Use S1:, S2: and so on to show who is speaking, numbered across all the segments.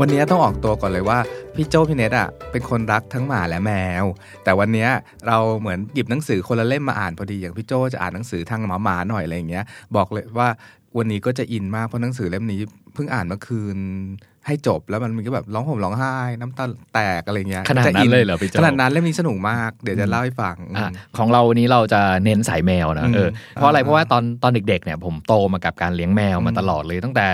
S1: วันนี้ต้องออกตัวก่อนเลยว่าพี่โจพี่เนทอะเป็นคนรักทั้งหมาและแมว แต่วันนี้เราเหมือนหยิบหนังสือคนละเล่มมาอ่านพอดีอย่างพี่โจจะอ่านหนังสือทางหมาหมาหน่อยอะไรอย่างเงี้ย บอกเลยว่าวันนี้ก็จะอินมากเพราะหนังสือเล่มนี้เพิ่งอ่านเมื่อคืน ให้จบแล้วมันก็แบบร้องห่มร้องไห้ น้ำตาแตกอะไรเงี้ย
S2: ขนาดนั้น
S1: จะอิ
S2: เลยเหรอพี่โจ้
S1: ขนาดนั้นเล่มนี้สนุกมากเดี๋ยวจะเล่าให้ฟัง
S2: อะของเราวันนี้เราจะเน้นสายแมวนะ
S1: อืม
S2: เออเพราะอะไร
S1: อ่า
S2: เพราะว่าตอนตอนเด็กๆเนี่ยผมโตมากับการเลี้ยงแมวมา
S1: อืม
S2: ตลอดเลยตั้งแต่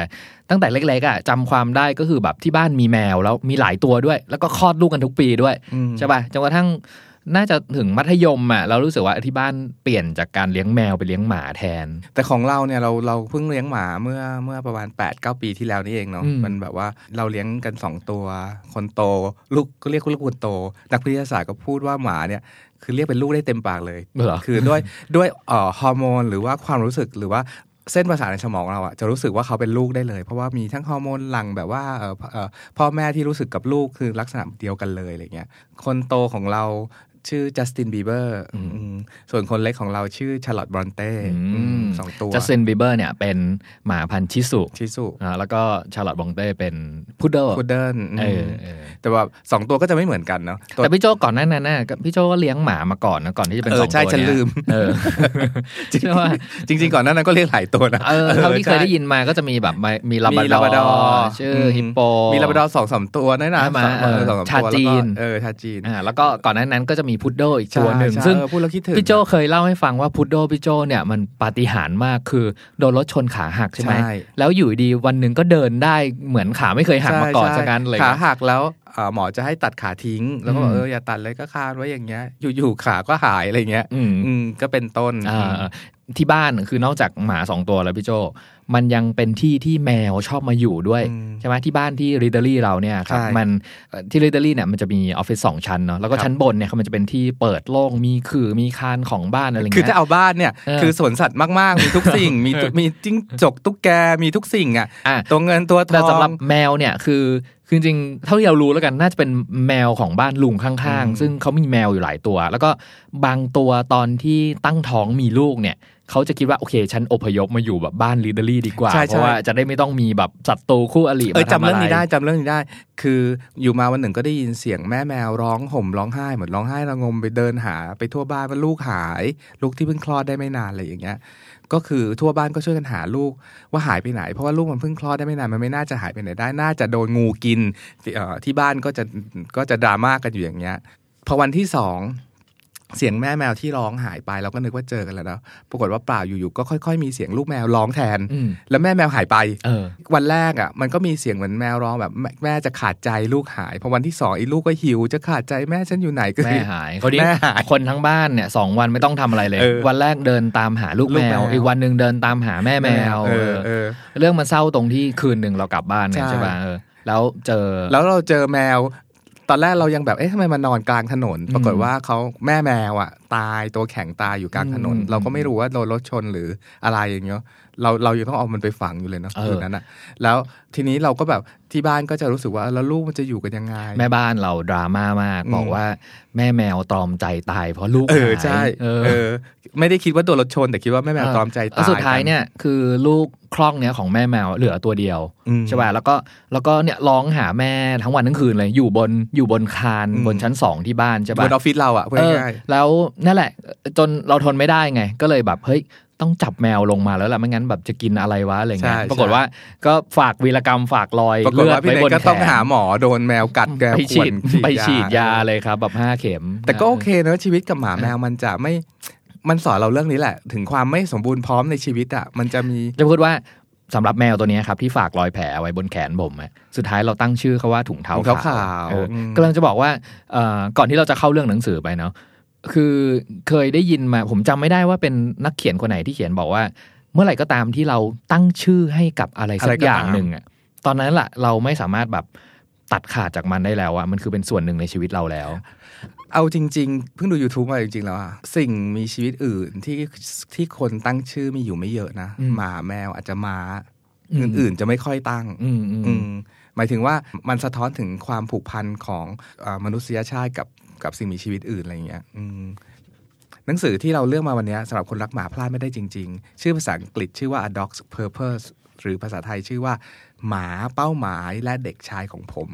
S2: ตั้งแต่เล็กๆอะจำความได้ก็คือแบบที่บ้านมีแมวแล้วมีหลายตัวด้วย แล้วก็คลอดลูกกันทุกปีด้วย
S1: อืม
S2: ใช่ป่ะจนกระทั่ง น่าจะถึงมัธยมอะเรารู้สึกว่าที่บ้านเปลี่ยนจากการเลี้ยงแมวไปเลี้ยงหมาแทน
S1: แต่ของเราเนี่ยเราเราเพิ่งเลี้ยงหมาเมื่อเมื่อประมาณ8ปดเปีที่แล้วนี่เองเนาะ
S2: อืม
S1: มันแบบว่าเราเลี้ยงกัน 2 ตัวคนโต ลูกก็เรียกลูกคนโต นักวิทยาศาสตร์ก็พูดว่าหมาเนี่ยคือเรียกเป็นลูกได้เต็มปากเลย
S2: เหรอ
S1: คือด้วยด้วยเอ่อฮอร์โมนหรือว่าความรู้สึกหรือว่าเส้นประสาทในสมองเราอะจะรู้สึกว่าเขาเป็นลูกได้เลย เพราะว่ามีทั้งฮอร์โมนหลั่งแบบว่าเอ่อเอ่อพ่อแม่ที่รู้สึกกับลูกคือลักษณะเดียวกันเลยอะไรเงี้ยคนโตของเรา ชื่อจัสตินบีเบอร์ส่วนคนเล็กของเราชื่อชาร์ลอตบรอนเต้
S2: อืม
S1: สองตัว
S2: จัสตินบีเบอร์เนี่ยเป็นหมาพันธุ์ชิสุ
S1: ชิสุ
S2: อ่าแล้วก็ชาร์ลอตบรอนเต้เป็นพุดเดิล
S1: พุดเดิ้ล
S2: เออเออ
S1: แต่ว่าสองตัวก็จะไม่เหมือนกันเนาะตัว
S2: แต่พี่โจก่อนหน้านั้นน่ะนะก็พี่โจก็เลี้ยงหมามาก่อนนะก่อนที่จะเป็น
S1: เออ
S2: สอง
S1: ใช่
S2: ตัว
S1: ฉัน
S2: เย
S1: ลืม
S2: เออ
S1: จริง
S2: ใช่ว่า
S1: จริง ๆ ก่อนหน้านั้นก็เลี้ยงหลายตัวนะ
S2: เออเท่าที่เคยได้
S1: ใช่
S2: ยินมาก็จะมีแบบมีมีลาบ
S1: มีลาบราดอร์
S2: ชื่ออ
S1: ม
S2: ฮิปโป
S1: มีลาบราดอร์สองสามตัวนั่นนะ
S2: ใช่ไหม
S1: สอง
S2: เออ
S1: สองสาม
S2: ชา
S1: ตัว
S2: จีน
S1: แล้วก็เออชาจีน
S2: อ่าแล้วก็ก่อนหน้านั้นก็จะมีพุดเดิลอีกตัวหนึ่ง
S1: ใช่
S2: ซึ่ง
S1: เออพูดแล้วคิดถึง
S2: พี่โจเคยเล่าให้ฟังว่าพุดเดิลพี่โจเนี่ยมันปาฏิหาริย์มากคือโดนรถชนขาหักใช่ไหม
S1: ใช่
S2: แล้วอยู่ดีวันหนึ่งก็เดินได้เหมือนขาไม่เคยหักมาก่อน
S1: ใช่
S2: สักการเลย
S1: ขาหักแล้วเอ่อหมอจะให้ตัดขาทิ้ง แล้วก็บอก
S2: อืม
S1: เอออย่าตัดเลยก็คาดไว้อย่างเงี้ย อยู่ๆขาก็หายอะไรเงี้ย
S2: อืม
S1: อืมก็เป็นต้น
S2: อ่าที่บ้านคือนอกจากหมาสองตัวแล้วพี่โจ มันยังเป็นที่ที่แมวชอบมาอยู่ด้วย
S1: อืม
S2: ใช่ไหมที่บ้านที่รีเดอรี่เราเนี่ยครับ
S1: ใช่
S2: มันเอ่อที่รีเดอรี่เนี่ยมันจะมีออฟฟิศสองชั้นเนาะแล้วก็
S1: ครับ
S2: ชั้นบนเนี่ยมันจะเป็นที่เปิดโล่งมีคือมีคานของบ้านอะไร
S1: คือ
S2: เงี้
S1: ถ้ายเอาบ้านเนี่ย
S2: เออ
S1: คือสวนสัตว์มากๆ มีทุกสิ่ง มีตุมีจิ้งจกตุ๊กแกมีทุกสิ่งอะ
S2: อะ
S1: ตัวเงินตัวท
S2: แต่
S1: อ
S2: สำหรั
S1: ง
S2: บแมวเนี่ยคือคือจริงๆเท่าที่เรารู้แล้วกันน่าจะเป็นแมวของบ้านลุงข้าง
S1: อืม
S2: ๆซึ่งเขามีแมวอยู่หลายตัว แล้วก็บางตัวตอนที่ตั้งท้องมีลูกเนี่ย เขาจะคิดว่าโอเค ฉันอพยพมาอยู่แบบบ้านลีเดอรี่ดีกว่า
S1: ใช่
S2: เพราะว่าจะได้ไม่ต้องมีแบบศัตรูคู่อริ
S1: เออ
S2: มา
S1: จำ
S2: ทำ
S1: เรื่
S2: อะ
S1: อง
S2: ไร
S1: นี้ได้จำเรื่องนี้ได้ คืออยู่มาวันหนึ่งก็ได้ยินเสียงแม่แมวร้องห่มร้องไห้เหมือนร้องไห้ระงมไปเดินหาไปทั่วบ้านว่าลูกหาย ลูกที่เพิ่งคลอดได้ไม่นานอะไรอย่างเงี้ยก็คือทั่วบ้านก็ช่วยกันหาลูกว่าหายไปไหน เพราะว่าลูกมันเพิ่งคลอดได้ไม่นานมันไม่น่าจะหายไปไหนได้น่าจะโดนงูกินเอ่อที่บ้านก็จะก็จะดราม่ากันอยู่อย่างเงี้ยพอวันที่สอง เสียงแม่แมวที่ร้องหายไปเราก็นึกว่าเจอกันแล้วนะปรากฏว่าเปล่าอยู่ๆก็ค่อยๆมีเสียงลูกแมวร้องแทน
S2: อืม
S1: แล้วแม่แมวหายไป
S2: เออ
S1: วันแรกอะ มันก็มีเสียงเหมือนแมวร้องแบบแม่แม่จะขาดใจลูกหายพอวันที่สองไอ้ลูกก็หิวจะขาดใจแม่ฉันอยู่ไหนก็
S2: แม่
S1: คือ
S2: หายคนนี้
S1: แม่หาย
S2: คนทั้งบ้านเนี่ยสองวันไม่ต้องทำอะไรเลย
S1: เออ
S2: วันแรกเดินตามหาลูก
S1: ลูก
S2: แม
S1: แม
S2: ว
S1: ว
S2: อีกวันหนึ่งเดินตามหาแม่แมว
S1: เออ
S2: เออ
S1: เออ
S2: เรื่องมันเศร้าตรงที่คืนหนึ่งเรากลับบ้านเนี่ย
S1: ใช่
S2: ใช่ป่ะเออแล้วเจอ
S1: แล้วเราเจอแมว ตอนแรกเรายังแบบเอ๊ะทำไมมานอนกลางถนน
S2: อืม
S1: ปรากฏว่าเขาแม่แมวอะ ตายตัวแข็งตายอยู่กลางถนน
S2: อืม
S1: เราก็ไม่รู้ว่าโดนรถชนหรืออะไรอย่างเงี้ยเราเรายังต้องเอามันไปฝังอยู่เลยเนาะ
S2: เออ
S1: คืนนั้นอะ แล้วทีนี้เราก็แบบที่บ้านก็จะรู้สึกว่าแล้วลูกมันจะอยู่กันยังไง
S2: แม่บ้านเราดราม่ามาก
S1: อืม
S2: บอกว่าแม่แมวตรอมใจตาย เพราะลูก
S1: เออ
S2: หาย
S1: ใช่
S2: เออ
S1: เออ ไม่ได้คิดว่าโดนรถชน แต่คิดว่าแม่แมวตรอมใจ
S2: แล้ว
S1: ตาย
S2: สุดท้ายเนี่ยคือลูกคล่องเนี้ยของแม่แมวเหลือตัวเดียว
S1: อืม
S2: ใช่ป่ะแล้วก็แล้วก็เนี่ยร้องหาแม่ทั้งวันทั้งคืนเลยอยู่บนอยู่บนคาน
S1: อืม
S2: บนชั้นสองที่บ้านใช่
S1: บ
S2: ป่ะ
S1: นออฟฟิศเราอะพูด
S2: เออ
S1: ง่าย
S2: แล้วนั่นแหละ จนเราทนไม่ได้ไง ก็เลยแบบเฮ้ยต้องจับแมวลงมาแล้วล่ะไม่งั้นแบบจะกินอะไรวะอะไรเงี้ย
S1: ใช่
S2: ปรากฏ
S1: ใช่
S2: ว่าก็ฝากวีรกรรมฝากรอย
S1: ปรากฏ
S2: เลือด
S1: ว่าพี่
S2: ไว้
S1: เน
S2: บ
S1: ย
S2: น
S1: ก็
S2: แข
S1: ต้อง
S2: น
S1: หาหมอโดนแมวกัดแก
S2: ไปฉีด
S1: ข่วน
S2: ไปฉีดยาเลยครับ แบบห้าเข็ม
S1: แต่ก็โอเคเนอะชีวิตกับหมาแมวมันจะไม่มันสอนเราเรื่องนี้แหละ ถึงความไม่สมบูรณ์พร้อมในชีวิตอะมันจะมี
S2: จะพูดว่าสำหรับแมวตัวเนี้ยครับ ที่ฝากรอยแผลไว้บนแขนผมอะสุดท้ายเราตั้งชื่อเขาว่าถุงเท้า
S1: ถุงเท้า
S2: ขาว
S1: ขาว
S2: เอออ
S1: ม
S2: กำลังจะบอกว่าเอ่อก่อนที่เราจะเข้าเรื่องหนังสือไปเนาะคือเคยได้ยินมาผมจำไม่ได้ว่าเป็นนักเขียนคนไหนที่เขียนบอกว่า เมื่อไหร่ก็ตามที่เราตั้งชื่อให้กับอะไรสั
S1: อะไร
S2: ก
S1: ก็
S2: อย่าง
S1: ตาม
S2: หนึ่งอะตอนนั้นแหละเราไม่สามารถแบบตัดขาดจากมันได้แล้วอะมันคือเป็นส่วนหนึ่งในชีวิตเราแล้ว
S1: เอาจริง ๆ เพิ่งดู YouTube มาจริง ๆ แล้วอะสิ่งมีชีวิตอื่นที่ที่คนตั้งชื่อมีอยู่ไม่เยอะนะ
S2: อืม
S1: หมาแมวอาจจะม้า
S2: อืม
S1: อื่น ๆ จะไม่ค่อยตั้ง
S2: อืมอืม
S1: อืมหมายถึงว่ามันสะท้อนถึงความผูกพันของเออมนุษยชาติกับกับสิ่งมีชีวิตอื่นอะไรอย่างเงี้ยอืม หนังสือที่เราเลือกมาวันนี้สำหรับคนรักหมาพลาดไม่ได้จริง ๆ ชื่อภาษาอังกฤษชื่อว่า A Dog's Purpose หรือภาษาไทยชื่อว่า หมาเป้าหมายและเด็กชายของผม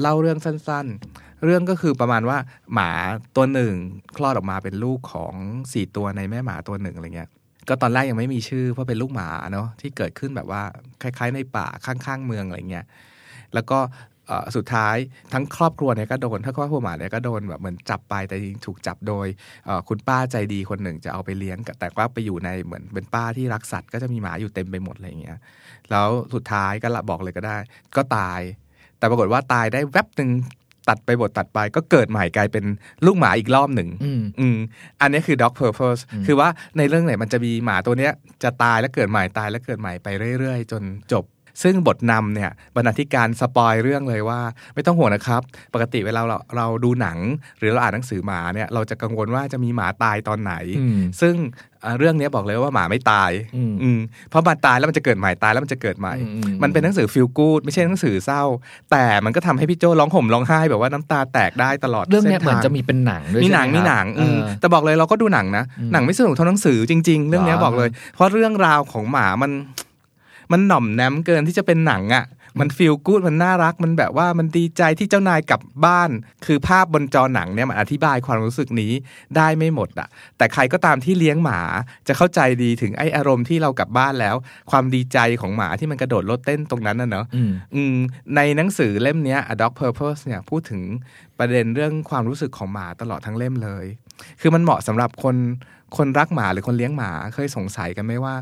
S1: เล่าเรื่องสั้นๆ เรื่องก็คือประมาณว่าหมาตัวหนึ่งคลอดออกมาเป็นลูกของสี่ตัวในแม่หมาตัวหนึ่งอะไรเงี้ยก็ตอนแรกยังไม่มีชื่อเพราะเป็นลูกหมาเนาะที่เกิดขึ้นแบบว่าคล้ายๆ ในป่าข้างๆเมืองอะไรเงี้ยแล้วก็เสุดท้ายทั้งครอบครัวเนี่ยก็โดนถ้าครอบครัวหมาเนี่ยก็โดนแบบเหมือนจับไปแต่จริงๆถูกจับโดยเอ่อคุณป้าใจดีคนหนึ่งจะเอาไปเลี้ยง แต่ว่าไปอยู่ในเหมือนเป็นป้าที่รักสัตว์ก็จะมีหมาอยู่เต็มไปหมดอะไรอย่างเงี้ยแล้วสุดท้ายก็ละบอกเลยก็ได้ ก็ตาย แต่ปรากฏว่าตายได้แวบหนึ่งตัดไปบทตัดไปก็เกิดใหม่กลายเป็นลูกหมาอีกรอบหนึ่ง
S2: อืม
S1: อืมอันนี้คือ dog purpose
S2: อืม
S1: คือว่าในเรื่องไหนมันจะมีหมาตัวเนี้ยจะตายแล้วเกิดใหม่ตายแล้วเกิดใหม่ไปเรื่อย ๆ จนจบ ซึ่งบทนำเนี่ยบรรณาธิการสปอยเรื่องเลยว่า ไม่ต้องห่วงนะครับ ปกติเวลาเราเราดูหนัง หรือเราอ่านหนังสือหมาเนี่ยเราจะกังวลว่าจะมีหมาตายตอนไหน
S2: อืม
S1: ซึ่งอ่าเรื่องนี้บอกเลยว่าหมาไม่ตาย
S2: อืม
S1: อืมเพราะมันตายแล้วมันจะเกิดใหม่ตายแล้วมันจะเกิดใหม่
S2: อืมอืม
S1: มันเป็นหนังสือฟิลกูดไม่ใช่หนังสือเศร้า แต่มันก็ทำให้พี่โจร้องห่มร้องไห้แบบว่าน้ำตาแตกได้ตลอด
S2: เรื่องเนี้ย
S1: ส้
S2: เหมือน
S1: ทาง
S2: จะมีเป็นหนังด้วย
S1: มีหนัง
S2: ใช่ไมี
S1: หนัง
S2: ครับ
S1: อืม
S2: เออ
S1: แต่บอกเลยเราก็ดูหนังนะ
S2: อืม
S1: หนังไม่สนุกเท่าหนังสือจริง ๆ เรื่องเนี้ย
S2: หรอ
S1: บอกเลย เพราะเรื่องราวของหมามัน มันหน่อมแนมเกินที่จะเป็นหนังอะมันฟีลกู๊ดมันน่ารักมันแบบว่ามันดีใจที่เจ้านายกลับบ้าน คือภาพบนจอหนังเนี่ยมันอธิบายความรู้สึกนี้ได้ไม่หมดอะแต่ใครก็ตามที่เลี้ยงหมาจะเข้าใจดีถึงไอ้อารมณ์ที่เรากลับบ้านแล้ว ความดีใจของหมาที่มันกระโดดรถเต้นตรงนั้นน่ะเนอะ
S2: อืม
S1: อืมในหนังสือเล่มเนี้ย A Dog Purpose เนี่ยพูดถึงประเด็นเรื่องความรู้สึกของหมาตลอดทั้งเล่มเลย คือมันเหมาะสำหรับคนคนรักหมาหรือคนเลี้ยงหมาเคยสงสัยกันไหมว่า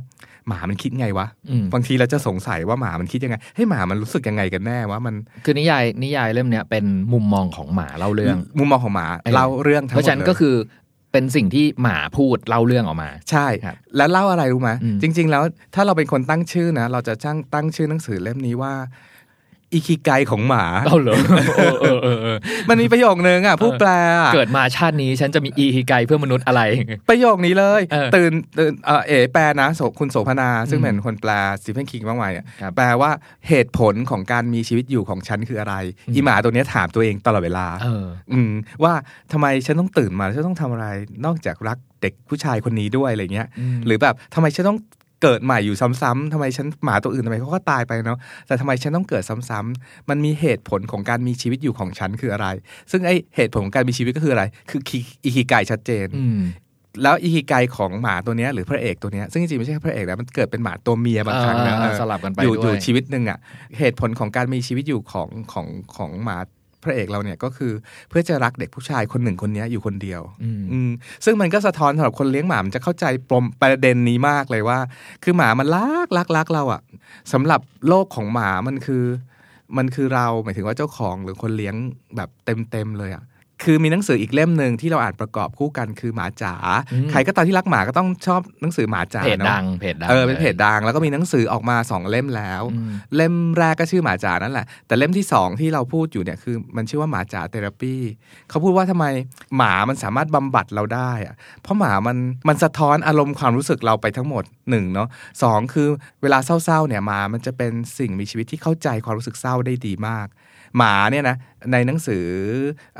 S1: หมามันคิดไงวะ
S2: อืม
S1: บางทีเราจะสงสัยว่าหมามันคิดยังไงเฮ้ยหมามันรู้สึกยังไงกันแน่ว่ามัน
S2: คือนิยายนิยายเล่มเนี้ยเป็นมุมมองของหมาเล่าเรื่อง
S1: มุมมองของหมา
S2: เออ
S1: เล่าเรื่องทั้ง
S2: เพ
S1: หมด
S2: ราะฉะนั้นก็
S1: เลย
S2: คือเป็นสิ่งที่หมาพูดเล่าเรื่องออกมา
S1: ใช่
S2: ครับ
S1: แล้วเล่าอะไรรู้ไหม
S2: อืม
S1: จริง ๆ แล้วถ้าเราเป็นคนตั้งชื่อนะ เราจะช่างตั้งชื่อหนังสือเล่มนี้ว่า อิคิไกของหมา
S2: เอาเหรอเออเออเออเออ
S1: มันมีประโยคนึงอะผู้แปลอะ
S2: เกิดมาชาตินี้ฉันจะมีอีฮิไกเพื่อมนุษย์อะไร
S1: ประโยคนี้เลย
S2: เออ
S1: ตื่นตื่นเออเอ๋แปลนะโสคุณโสพนาซึ่ง
S2: อืม
S1: เป็นคนแปลสตีเฟนคิงบ้างไหมอะ
S2: ครับ
S1: แปลว่าเหตุผลของการมีชีวิตอยู่ของฉันคืออะไร
S2: อืม
S1: อีหมาตัวเนี้ยถามตัวเองตลอดเวลา
S2: เออ
S1: อืมว่าทำไมฉันต้องตื่นมาฉันต้องทำอะไรนอกจากรักเด็กผู้ชายคนนี้ด้วยอะไรเงี้ย
S2: อืม
S1: หรือแบบทำไมฉันต้อง เกิดใหม่อยู่ซ้ำๆทำไมฉันหมาตัวอื่นทำไมเขาก็ตายไปเนาะแต่ทำไมฉันต้องเกิดซ้ำๆมันมีเหตุผลของการมีชีวิตอยู่ของฉันคืออะไร ซึ่งไอเหตุผลของการมีชีวิตก็คืออะไร คือคีอิคิไกชัดเจน
S2: อืม
S1: แล้วอิคิไกของหมาตัวเนี้ยหรือพระเอกตัวเนี้ยซึ่งจริงๆไม่ใช่พระเอกนะมันเกิดเป็นหมาตัวเมียบางครั้งนะ
S2: อ่า
S1: เออ
S2: สลับกันไป
S1: อยู่
S2: ด้วย
S1: อยู่ชีวิตหนึ่งอะเหตุผลของการมีชีวิตอยู่ของของของหมา พระเอกเราเนี่ยก็คือเพื่อจะรักเด็กผู้ชายคนหนึ่งคนเนี้ยอยู่คนเดียว
S2: อืม
S1: อืมซึ่งมันก็สะท้อนสำหรับคนเลี้ยงหมามันจะเข้าใจปมประเด็นนี้มากเลยว่า คือหมามันรักรักรักเราอะสำหรับโลกของหมามันคือ มันคือเราหมายถึงว่าเจ้าของหรือคนเลี้ยงแบบเต็มเต็มๆเลยอะ คือมีหนังสืออีกเล่มหนึ่งที่เราอ่านประกอบคู่กันคือหมาจ๋า
S2: อืม
S1: ใครก็ตามที่รักหมาก็ต้องชอบหนังสือหมาจ๋า
S2: เพจ
S1: เนาะ
S2: ดังเพจดัง
S1: เออเป็นเพจดังแล้วก็มีหนังสือออกมาสองเล่มแล้ว
S2: อืม
S1: เล่มแรกก็ชื่อหมาจ๋านั่นแหละ แต่เล่มที่สองที่เราพูดอยู่เนี่ยคือมันชื่อว่าหมาจ๋าเทอราปีเขาพูดว่าทำไมหมามันสามารถบำบัดเราได้อะเพราะหมามันมันสะท้อนอารมณ์ความรู้สึกเราไปทั้งหมดหนึ่งเนาะสองคือเวลาเศร้าๆเนี่ยหมามันจะเป็นสิ่งมีชีวิตที่เข้าใจความรู้สึกเศร้าได้ดีมาก หมาเนี่ยนะในหนังสือ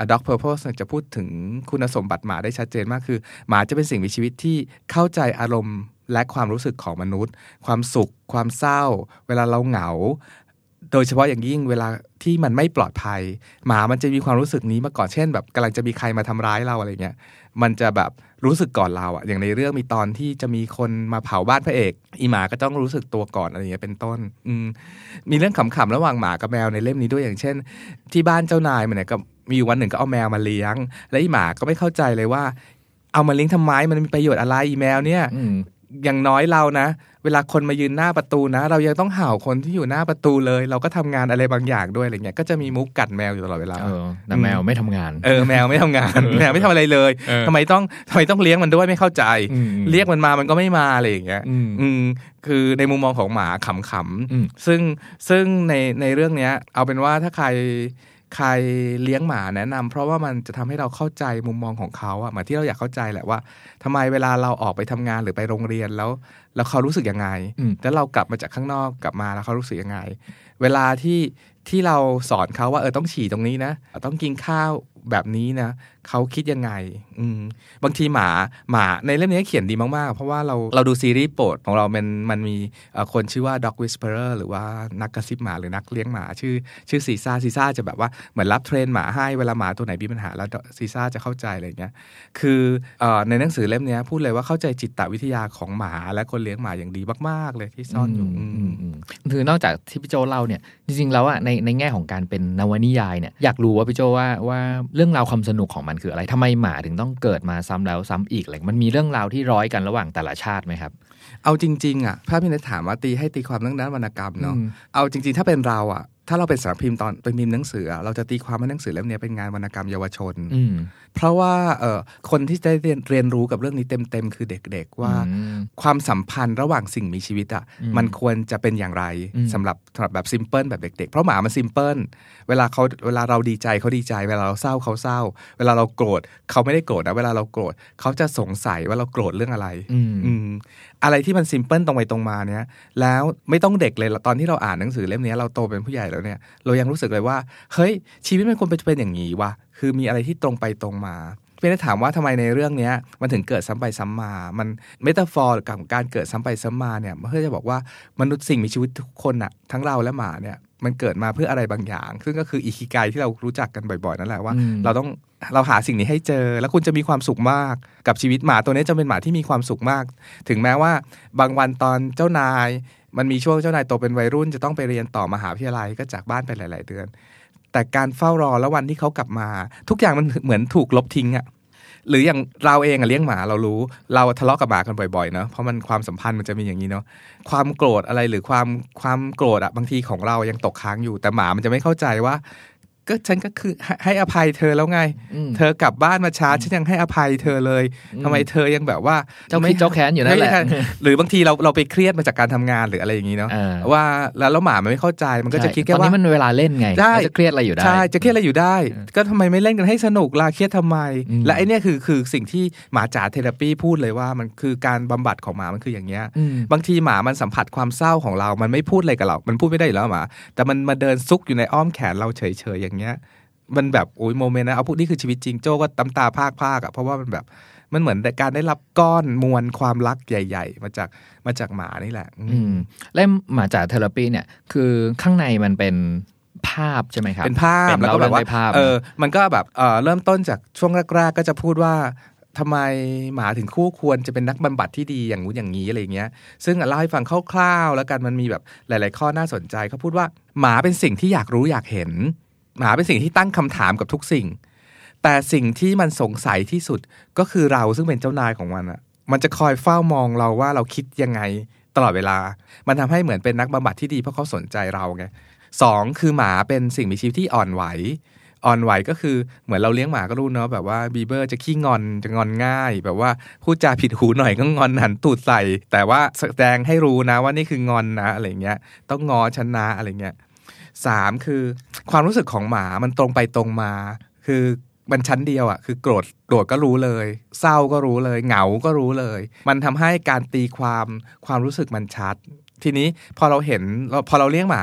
S1: A Dog Purpose จะพูดถึงคุณสมบัติหมาได้ชัดเจนมากคือ หมาจะเป็นสิ่งมีชีวิตที่เข้าใจอารมณ์และความรู้สึกของมนุษย์ ความสุข ความเศร้า เวลาเราเหงา โดยเฉพาะอย่างยิ่งเวลาที่มันไม่ปลอดภัย หมามันจะมีความรู้สึกนี้มาก่อนเช่น แบบกำลังจะมีใครมาทำร้ายเราอะไรเงี้ย มันจะแบบรู้สึกก่อนเราอะอย่างในเรื่องมีตอนที่จะมีคนมาเผาบ้านพระเอก อีหมาก็ต้องรู้สึกตัวก่อนอะไรเงี้ยเป็นต้น อืมมีเรื่องขำๆระหว่างหมากับแมวในเล่มนี้ด้วยอย่างเช่น ที่บ้านเจ้านายมันเนี่ยก็มีวันหนึ่งก็เอาแมวมาเลี้ยง และอีหมาก็ไม่เข้าใจเลยว่า เอามาเลี้ยงทำไมมันมีประโยชน์อะไรอีแมวเนี่ย
S2: อืม
S1: อย่างน้อยเรานะ เวลาคนมายืนหน้าประตูนะ เรายังต้องเห่าคนที่อยู่หน้าประตูเลย เราก็ทำงานอะไรบางอย่างด้วยอะไรเงี้ยก็จะมีมุกกัดแมวอยู่ตลอดเวลา
S2: เออแต่แมวไม่ทำงาน
S1: เออแมวไม่ทำงาน แมวไม่ทำอะไรเลย
S2: เออ
S1: ทำไมต้องทำไมต้องเลี้ยงมันด้วยไม่เข้าใจ
S2: อืม
S1: เรียกมันมามันก็ไม่มาอะไรอย่างเงี้ย
S2: อืม
S1: อืมคือในมุมมองของหมาขำ
S2: อืม
S1: ๆซึ่งซึ่งในในเรื่องเนี้ย เอาเป็นว่าถ้าใคร ใครเลี้ยงหมาแนะนำเพราะว่ามันจะทำให้เราเข้าใจมุมมองของเขาอะเหมือนที่เราอยากเข้าใจแหละว่าทำไมเวลาเราออกไปทำงานหรือไปโรงเรียนแล้ว แล้วเขารู้สึกยังไง
S2: อืม
S1: แล้วเรากลับมาจากข้างนอกกลับมาแล้วเขารู้สึกยังไง เวลาที่ที่เราสอนเขาว่าเออต้องฉี่ตรงนี้นะ ต้องกินข้าว แบบนี้นะเขาคิดยังไง อืมบางทีหมาหมาในเล่มนี้เขียนดีมาก ๆ เพราะว่าเราเราดูซีรีส์โปรดของเรามันมันมีเอ่อคนชื่อว่า Dog Whisperer หรือว่านักกระซิบหมาหรือนักเลี้ยงหมา ชื่อชื่อซีซ่าซีซ่าจะแบบว่าเหมือนรับเทรนหมาให้เวลาหมาตัวไหนมีปัญหา แล้วซีซ่าจะเข้าใจอะไรอย่างเงี้ยคือเอ่อในหนังสือเล่มเนี้ยพูดเลยว่าเข้าใจจิตวิทยาของหมาและคนเลี้ยงหมาอย่างดีมาก ๆ เลยที่ซ่อนอยู่
S2: อืม
S1: อืม
S2: อืมคือนอกจากที่พี่โจเล่าเนี่ยจริงๆแล้วอะในในแง่ของการเป็นนวนิยายเนี่ยอยากรู้ว่าพี่โจว่าว่าเรื่องราวความสนุกของมันคืออะไรทำไมหมาถึงต้องเกิดมาซ้ำแล้วซ้ำอีกอะไรมันมีเรื่องราวที่ร้อยกันระหว่างแต่ละชาติไหมครับ
S1: เอาจริง ๆ อะถ้าพี่เนทถามว่าตีให้ตีความเรื่องด้านวรรณกรรมเนาะ
S2: อืม
S1: เอาจริง ๆ ถ้าเป็นเราอะ ถ้าเราเป็นสำนักพิมพ์ตอนเป็นพิมพ์หนังสืออะเราจะตีความว่าหนังสือเล่มเนี้ยเป็นงานวรรณกรรมเยาวชน
S2: อืม
S1: เพราะว่าเอ่อคนที่ได้เรียนเรียนรู้กับเรื่องนี้เต็มๆคือเด็กๆว่า
S2: อืม
S1: ความสัมพันธ์ระหว่างสิ่งมีชีวิตอะ
S2: อืม
S1: มันควรจะเป็นอย่างไร
S2: อืม
S1: สำหรับสำหรับแบบ simple แบบเด็กๆ เพราะหมามัน simple เวลาเขาเวลาเราดีใจเขาดีใจ เวลาเราเศร้าเขาเศร้า เวลาเราโกรธเขาไม่ได้โกรธนะเวลาเราโกรธเขาจะสงสัยว่าเราโกรธเรื่องอะไร
S2: อืม
S1: อืมอะไรที่มัน simple ตรงไปตรงมาเนี้ยแล้วไม่ต้องเด็กเลยตอนที่เราอ่านหนังสือเล่มเนี้ยเราโตเป็นผู้ใหญ่แล้วเนี่ย เรายังรู้สึกเลยว่า เฮ้ย ชีวิตมันควรเป็นอย่างนี้วะคือมีอะไรที่ตรงไปตรงมาเพียงแต่ถามว่าทำไมในเรื่องเนี้ยมันถึงเกิดซ้ำไปซ้ำมา มัน metaphor กับการเกิดซ้ำไปซ้ำมาเนี่ยเพื่อจะบอกว่ามนุษย์สิ่งมีชีวิตทุกคนอะทั้งเราและหมาเนี่ยมันเกิดมาเพื่ออะไรบางอย่าง ซึ่งก็คืออิคิไกที่เรารู้จักกันบ่อย ๆ นั่นแหละว่า
S2: อืม
S1: เราต้องเราหาสิ่งนี้ให้เจอ แล้วคุณจะมีความสุขมากกับชีวิตหมาตัวนี้จะเป็นหมาที่มีความสุขมาก ถึงแม้ว่าบางวันตอนเจ้านาย มันมีช่วงเจ้านายโตเป็นวัยรุ่นจะต้องไปเรียนต่อมหาวิทยาลัยก็จากบ้านไปหลาย ๆ เดือน แต่การเฝ้ารอแล้ววันที่เขากลับมา ทุกอย่างมันเหมือนถูกลบทิ้งอะหรืออย่างเราเองอะเลี้ยงหมาเรารู้ เราทะเลาะกับหมากันบ่อยๆเนาะเพราะมันความสัมพันธ์มันจะมีอย่างนี้เนาะความโกรธอะไรหรือความความโกรธอะบางทีของเรายังตกค้างอยู่ แต่หมามันจะไม่เข้าใจว่า ก็ฉันก็คือให้ให้อภัยเธอแล้วไง
S2: อืม
S1: เธอกลับบ้านมาช้าฉันยังให้อภัยเธอเลย
S2: อืม
S1: ทำไมเธอยังแบบว่า
S2: เจ้าคิดเจ้าแค้นอยู่นั่นแหละ
S1: ไม่ใช่หรือบางทีเราเราไปเครียดมาจากการทำงานหรืออะไรอย่างนี้เนาะ
S2: เออ
S1: ว่าแล้วแล้วหมามันไม่เข้าใจมันก็จะคิดแค่
S2: ตอน
S1: ว่า
S2: นี้มันเวลาเล่นไง
S1: ใช่
S2: แล้วจะเครียดอะไรอยู่ได้
S1: ใช่จะเครียดอะไรอยู่ได้ ก็ทำไมไม่เล่นกันให้สนุกล่ะเครียดทำไม
S2: อืม
S1: และไอเนี้ยคือคือสิ่งที่หมาจ๋าเทเลปีพูดเลยว่ามันคือการบำบัดของหมามันคืออย่างเงี้ย
S2: อืม
S1: บางทีหมามันสัมผัสความเศร้าของเรา มันไม่พูดอะไรกับเรา มันพูดไม่ได้อยู่แล้วหมา แต่มันมาเดินซุกอยู่ในอ้อมแขนเราเฉยๆอย่างเงี้ยมันแบบโอ้ยโมเมนต์นะเอาพูดนี่คือชีวิตจริงโจ้ก็ตำตาภาคภาคๆอะเพราะว่ามันแบบมันเหมือนการได้รับก้อนมวลความรักใหญ่ ๆ มาจากมาจากหมานี่แหละ อืม
S2: อืมเล่มหมาจ่าเทอราปีเนี่ย คือข้างในมันเป็นภาพใช่ไหมครับ
S1: เป็นภาพ
S2: เป็น
S1: แล้วก็แบบว่า
S2: เล่ด้วยภาพ
S1: เออมันก็แบบเออเริ่มต้นจากช่วงแรกๆก็จะพูดว่าทำไมหมาถึงคู่ควรจะเป็นนักบำบัดที่ดีอย่างงู้นอย่างนี้อะไรอย่างเงี้ย ซึ่งอะเล่าให้ฟังคร่าวๆแล้วกันมันมีแบบหลาย ๆ ข้อน่าสนใจเขาพูดว่าหมาเป็นสิ่งที่อยากรู้อยากเห็น หมาเป็นสิ่งที่ตั้งคำถามกับทุกสิ่ง แต่สิ่งที่มันสงสัยที่สุดก็คือเราซึ่งเป็นเจ้านายของมันอะมันจะคอยเฝ้ามองเราว่าเราคิดยังไงตลอดเวลา มันทำให้เหมือนเป็นนักบำบัดที่ดีเพราะเขาสนใจเราไงสองคือหมาเป็นสิ่งมีชีวิตที่อ่อนไหว อ่อนไหวก็คือเหมือนเราเลี้ยงหมาก็รู้เนาะแบบว่าบีเบอร์จะขี้งอนจะงอนง่าย แบบว่าพูดจาผิดหูหน่อยก็งอนหันตูดใส่ แต่ว่าแสดงให้รู้นะว่านี่คืองอนนะอะไรเงี้ยต้องงอฉันนะอะไรเงี้ย สามคือความรู้สึกของหมามันตรงไปตรงมา คือมันชั้นเดียวอะ่ะคือโกรธโกรธก็รู้เลย เศร้าก็รู้เลย เหงาก็รู้เลย มันทำให้การตีความความรู้สึกมันชัด ทีนี้พอเราเห็นพอเราเลี้ยงหมา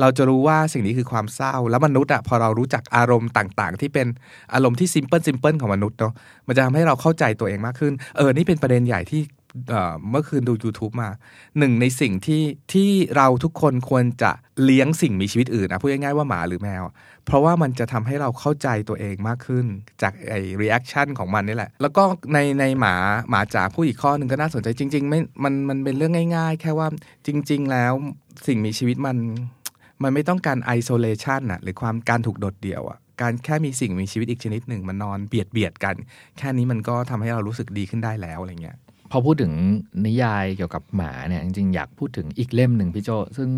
S1: เราจะรู้ว่าสิ่งนี้คือความเศร้า แล้วมนุษย์อะพอเรารู้จักอารมณ์ต่างๆ ที่เป็นอารมณ์ที่ซิมเพิลซิมเพิลของมนุษย์เนาะมันจะทำให้เราเข้าใจตัวเองมากขึ้น เออนี่เป็นประเด็นใหญ่ที่ เมื่อคืนดู YouTube มาหนึ่งในสิ่งที่ที่เราทุกคนควรจะเลี้ยงสิ่งมีชีวิตอื่นนะพูดง่ายๆว่าหมาหรือแมว เพราะว่ามันจะทำให้เราเข้าใจตัวเองมากขึ้น จากไอ้ reaction ของมันนี่แหละ แล้วก็ในในหมาหมาจ๋าผู้อีกข้อหนึ่งก็น่าสนใจจริงๆไม่มันมันเป็นเรื่องง่าย ๆ แค่ว่าจริง ๆ แล้วสิ่งมีชีวิตมัน มันไม่ต้องการ isolation น่ะหรือความการถูกโดดเดี่ยวอะการแค่มีสิ่งมีชีวิตอีกชนิดหนึ่งมันนอนเบียดเบียดกัน แค่นี้มันก็ทำให้เรารู้สึกดีขึ้นได้แล้วอะไรเงี้ย
S2: พพอพูดถึงนิยายเกี่ยวกับหมาเนี่ยจริงๆอยากพูดถึงอีกเล่มหนึ่งพี่โจซึ่ง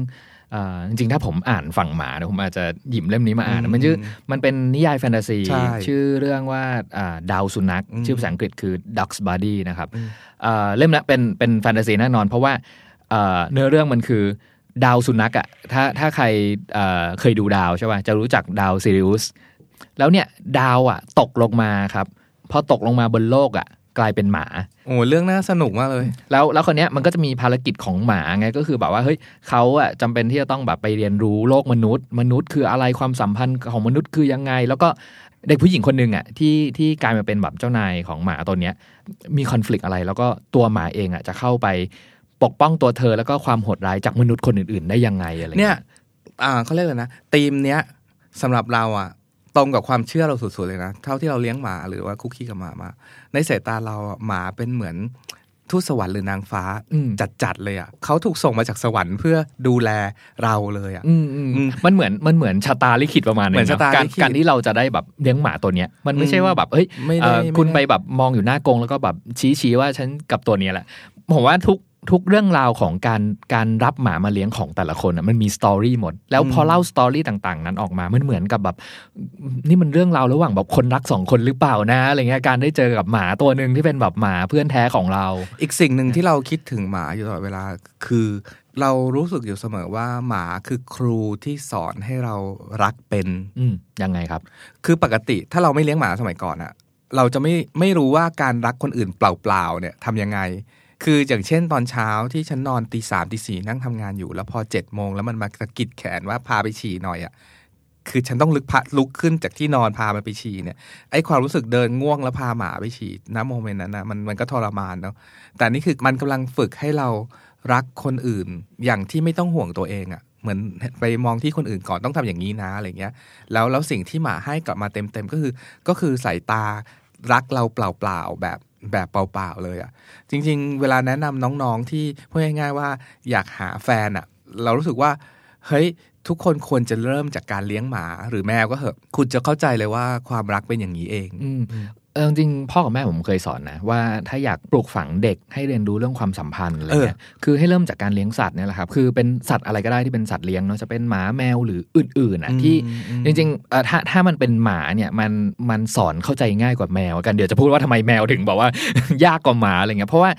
S2: เอ่อจริงๆ ถ้าผมอ่านฝั่งหมาเนี่ยผมอาจจะหยิบเล่มนี้มาอ่าน
S1: อืม
S2: มันชื่อมันเป็นนิยายแฟนตาซี
S1: ใช่
S2: ชื่อเรื่องว่าอ่าดาวสุนัข
S1: อืม
S2: ชื่อภาษาอังกฤษคือ Duck's Body นะครับ
S1: อืม
S2: เอ่อเล่มนั้นเป็นเป็นแฟนตาซีแน่นอน เพราะว่าเอ่อเนื้อเรื่องมันคือดาวสุนัขอะถ้าถ้าใครเอ่อเคยดูดาวใช่ป่ะจะรู้จักดาวซิริอุสแล้วเนี่ยดาวอะตกลงมาครับพอตกลงมาบนโลกอะ กลายเป็นหมา
S1: โอ้เรื่องน่าสนุกมากเลย
S2: แล้วแล้วคนเนี้ยมันก็จะมีภารกิจของหมาไงก็คือแบบว่าเฮ้ยเขาอะจำเป็นที่จะต้องแบบไปเรียนรู้โลกมนุษย์ มนุษย์คืออะไรความสัมพันธ์ของมนุษย์คือยังไง แล้วก็เด็กผู้หญิงคนหนึ่งอะที่ที่กลายมาเป็นแบบเจ้านายของหมาตัวเนี้ยมีคอน FLICT อะไร แล้วก็ตัวหมาเองอะจะเข้าไปปกป้องตัวเธอแล้วก็ความโหดร้ายจากมนุษย์คนอื่น ๆ ได้ยังไงอะไร
S1: เนี่
S2: เงี้
S1: ย
S2: ย
S1: อ่าเขาเรียกเลยนะธีมเนี้ยสำหรับเราอะตรงกับความเชื่อเราสุดๆเลยนะ เท่าที่เราเลี้ยงหมาหรือว่าคุกคีกับหมามา ในสายตาเราอะหมาเป็นเหมือนทูตสวรรค์หรือนางฟ้า
S2: อืม
S1: จัดๆเลยอะเขาถูกส่งมาจากสวรรค์เพื่อดูแลเราเลยอะ
S2: อืมอืม
S1: อืม
S2: มันเหมือนมันเหมือนชะตาลิขิตประมาณนึง
S1: เหมือนชะตา
S2: เนอะการ
S1: ลิขิต
S2: การที่เราจะได้แบบเลี้ยงหมาตัวเนี้ยมันไม่ใช่ว่าแบบเฮ้ย
S1: ไม่ได้
S2: เอ่อ
S1: ไม่ได้
S2: คุณไปแบบมองอยู่หน้ากรงแล้วก็แบบชี้ชี้ว่าฉันกับตัวเนี้ยแหละผมว่าทุก ทุกเรื่องราวของการการรับหมามาเลี้ยงของแต่ละคนอะมันมีสตอรี่หมด แล้วพอเล่าสตอรี่ต่าง ๆ นั้นออกมามันเหมือนกับแบบ นี่มันเรื่องราวระหว่างแบบคนรักสองคนหรือเปล่านะอะไรเงี้ยการได้เจอกับหมาตัวหนึ่งที่เป็นแบบหมาเพื่อนแท้ของเรา
S1: อีกสิ่งหนึ่งที่เราคิดถึงหมาอยู่ตลอดเวลาคือเรารู้สึกอยู่เสมอว่าหมาคือครูที่สอนให้เรารักเป็น
S2: อืมยังไงครับ
S1: คือปกติถ้าเราไม่เลี้ยงหมาสมัยก่อนอะเราจะไม่ไม่รู้ว่าการรักคนอื่นเปล่าๆเนี่ยทำยังไง คืออย่างเช่นตอนเช้าที่ฉันนอนตีสามตีสี่นั่งทำงานอยู่ แล้วพอเจ็ดโมงแล้วมันมาสะกิดแขนว่าพาไปฉี่หน่อยอะคือฉันต้องลุกพะลุกขึ้นจากที่นอนพามันไปฉี่เนี่ยไอ้ความรู้สึกเดินง่วงแล้วพาหมาไปฉี่ณโมเมนต์นั้นนะมันมันก็ทรมานเนาะแต่นี่คือมันกำลังฝึกให้เรารักคนอื่น อย่างที่ไม่ต้องห่วงตัวเองอะเหมือนไปมองที่คนอื่นก่อนต้องทำอย่างนี้นะอะไรเงี้ย แล้วแล้วสิ่งที่หมาให้กลับมาเต็มๆก็คือ ก็คือสายตารักเราเปล่าๆแบบ แบบเปล่าๆเลยอะ่ะ จริง ๆ เวลาแนะนำน้องๆที่พูดง่ายๆว่าอยากหาแฟนอะ่ะ เรารู้สึกว่าเฮ้ยทุกคนควรจะเริ่มจากการเลี้ยงหมาหรือแมวก็เหอะ คุณจะเข้าใจเลยว่าความรักเป็นอย่างนี้เอง
S2: อื เออจริงๆพ่อกับแม่ผมเคยสอนนะ ว่าถ้าอยากปลูกฝังเด็กให้เรียนรู้เรื่องความสัมพันธ์อะไรเงี้ยคือให้เริ่มจากการเลี้ยงสัตว์เนี่ยแหละครับคือเป็นสัตว์อะไรก็ได้ที่เป็นสัตว์เลี้ยงเนาะจะเป็นหมาแมวหรืออื่นๆอะ
S1: อืม
S2: ที่
S1: อืม
S2: จริงๆเอ่อถ้าถ้ามันเป็นหมาเนี่ยมันมันสอนเข้าใจง่ายกว่าแมวกันเดี๋ยวจะพูดว่าทำไมแมวถึงบอกว่า ยากกว่าหมาอะไรเงี้ยเพราะว่า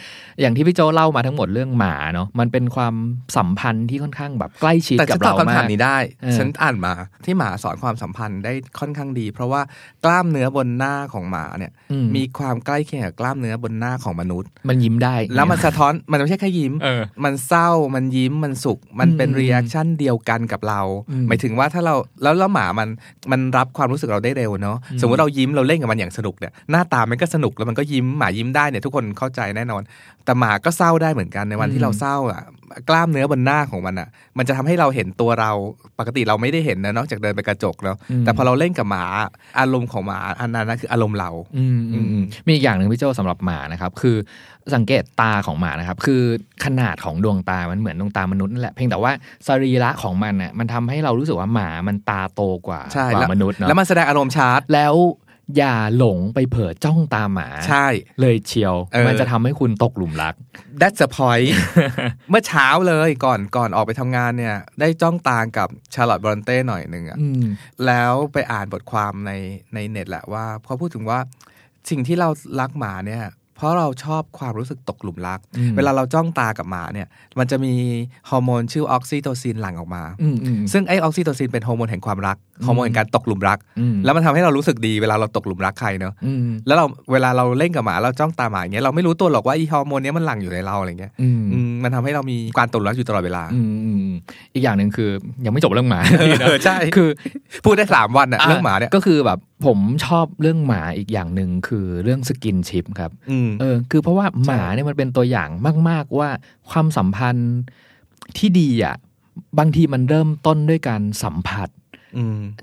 S2: อย่างที่พี่โจเล่ามาทั้งหมดเรื่องหมาเนาะมันเป็นความสัมพันธ์ที่ค่อนข้างแบบใกล้ชิด
S1: แต่
S2: กับ
S1: ฉันตอบ
S2: เรา
S1: คำถามา
S2: มก
S1: นี้ได้
S2: เออ
S1: ฉันอ่านมาที่หมาสอนความสัมพันธ์ได้ค่อนข้างดี เพราะว่ากล้ามเนื้อบนหน้าของหมาเนี่ย
S2: อืม
S1: มีความใกล้เคียงกับกล้ามเนื้อบนหน้าของมนุษย์
S2: มันยิ้มได้
S1: แล้วมันสะท้อนมันไม่ใช่แค่ยิ้ม
S2: เออ
S1: มันเศร้ามันยิ้มมันสุข มันเป็น
S2: อืม
S1: reaction เดียวกันกับเรา
S2: อืม
S1: หมายถึงว่าถ้าเราแล้วแล้วหมามันมันรับความรู้สึกเราได้เร็วเนาะ
S2: อืม
S1: สมมติเรายิ้มเราเล่นกับมันอย่างสนุกเนี่ยหน้าตามันก็สนุกแล้วมันก็ยิ้มหมายิ้มได้เนี่ยทุกคนเข้าใจแน่นอน แต่หมาก็เศร้าได้เหมือนกันในวันที่เราเศร้าอะกล้ามเนื้อบนหน้าของมันอะ มันจะทำให้เราเห็นตัวเราปกติเราไม่ได้เห็นนะนอกจากเดินไปกระจกเนาะ
S2: อืม
S1: แต่พอเราเล่นกับหมาอารมณ์ของหมาอันนั้นนะคืออารมณ์เรา
S2: อืมอืมอืมมีอีกอย่างหนึ่งพี่โจสำหรับหมานะครับ คือสังเกตตาของหมานะครับ คือขนาดของดวงตามันเหมือนดวงตามนุษย์นั่นแหละเพียงแต่ว่าสรีระของมันน่ะมันทำให้เรารู้สึกว่าหมามันตาโตกว่า
S1: ใช่
S2: กว่า
S1: แล้ว
S2: มนุษย์เนาะ
S1: แล้วมันแสดงอารมณ์ชัด
S2: แล้ว อย่าหลงไปเผลอจ้องตามหมา
S1: ใช่
S2: เลยเชียว
S1: เออ
S2: มันจะทำให้คุณตกหลุมรัก
S1: That's the point เมื่อเช้าเลยก่อนก่อนออกไปทำงานเนี่ย ได้จ้องตากับชาร์ลอตบรอนเต้หน่อยหนึ่งอะ
S2: อืม
S1: แล้วไปอ่านบทความในในเน็ตแหละว่าเขาพูดถึงว่าสิ่งที่เรารักหมาเนี่ย เพราะเราชอบความรู้สึกตกหลุมรัก
S2: อืม
S1: เวลาเราจ้องตากับหมาเนี่ย มันจะมีฮอร์โมนชื่อออกซิโตซินหลั่งออกมา
S2: อืมอืม
S1: ซึ่งไอออกซิโตซินเป็นฮอร์โมนแห่งความรัก ฮอร์โมนแห่งการตกหลุมรัก
S2: อืม
S1: แล้วมันทำให้เรารู้สึกดีเวลาเราตกหลุมรักใครเนอะ
S2: อืม
S1: แล้วเราเวลาเราเล่นกับหมาเราจ้องตาหมาอย่างเงี้ยเราไม่รู้ตัวหรอกว่าอีฮอร์โมนเนี้ยมันหลั่งอยู่ในเราอะไรเงี้ย
S2: อืม
S1: อืมมันทำให้เรามีการตกหลุมรักอยู่ตลอดเวลา
S2: อืมอืมอีกอย่างหนึ่งคือยังไม่จบเรื่องหมา
S1: เออใช่
S2: คือ
S1: พูดได้สามวันอะเรื่องหมาเนี่ย
S2: ก็คือแบบผมชอบเรื่องหมาอีกอย่างหนึ่งคือเรื่อง skinship ครับ
S1: อืม
S2: เออคือเพราะว่าหมาเนี่ยมันเป็นตัวอย่างมาก ๆว่าความสัมพันธ์ที่ดีอะบางทีมันเริ่มต้นด้วยการสัมผัส
S1: อืม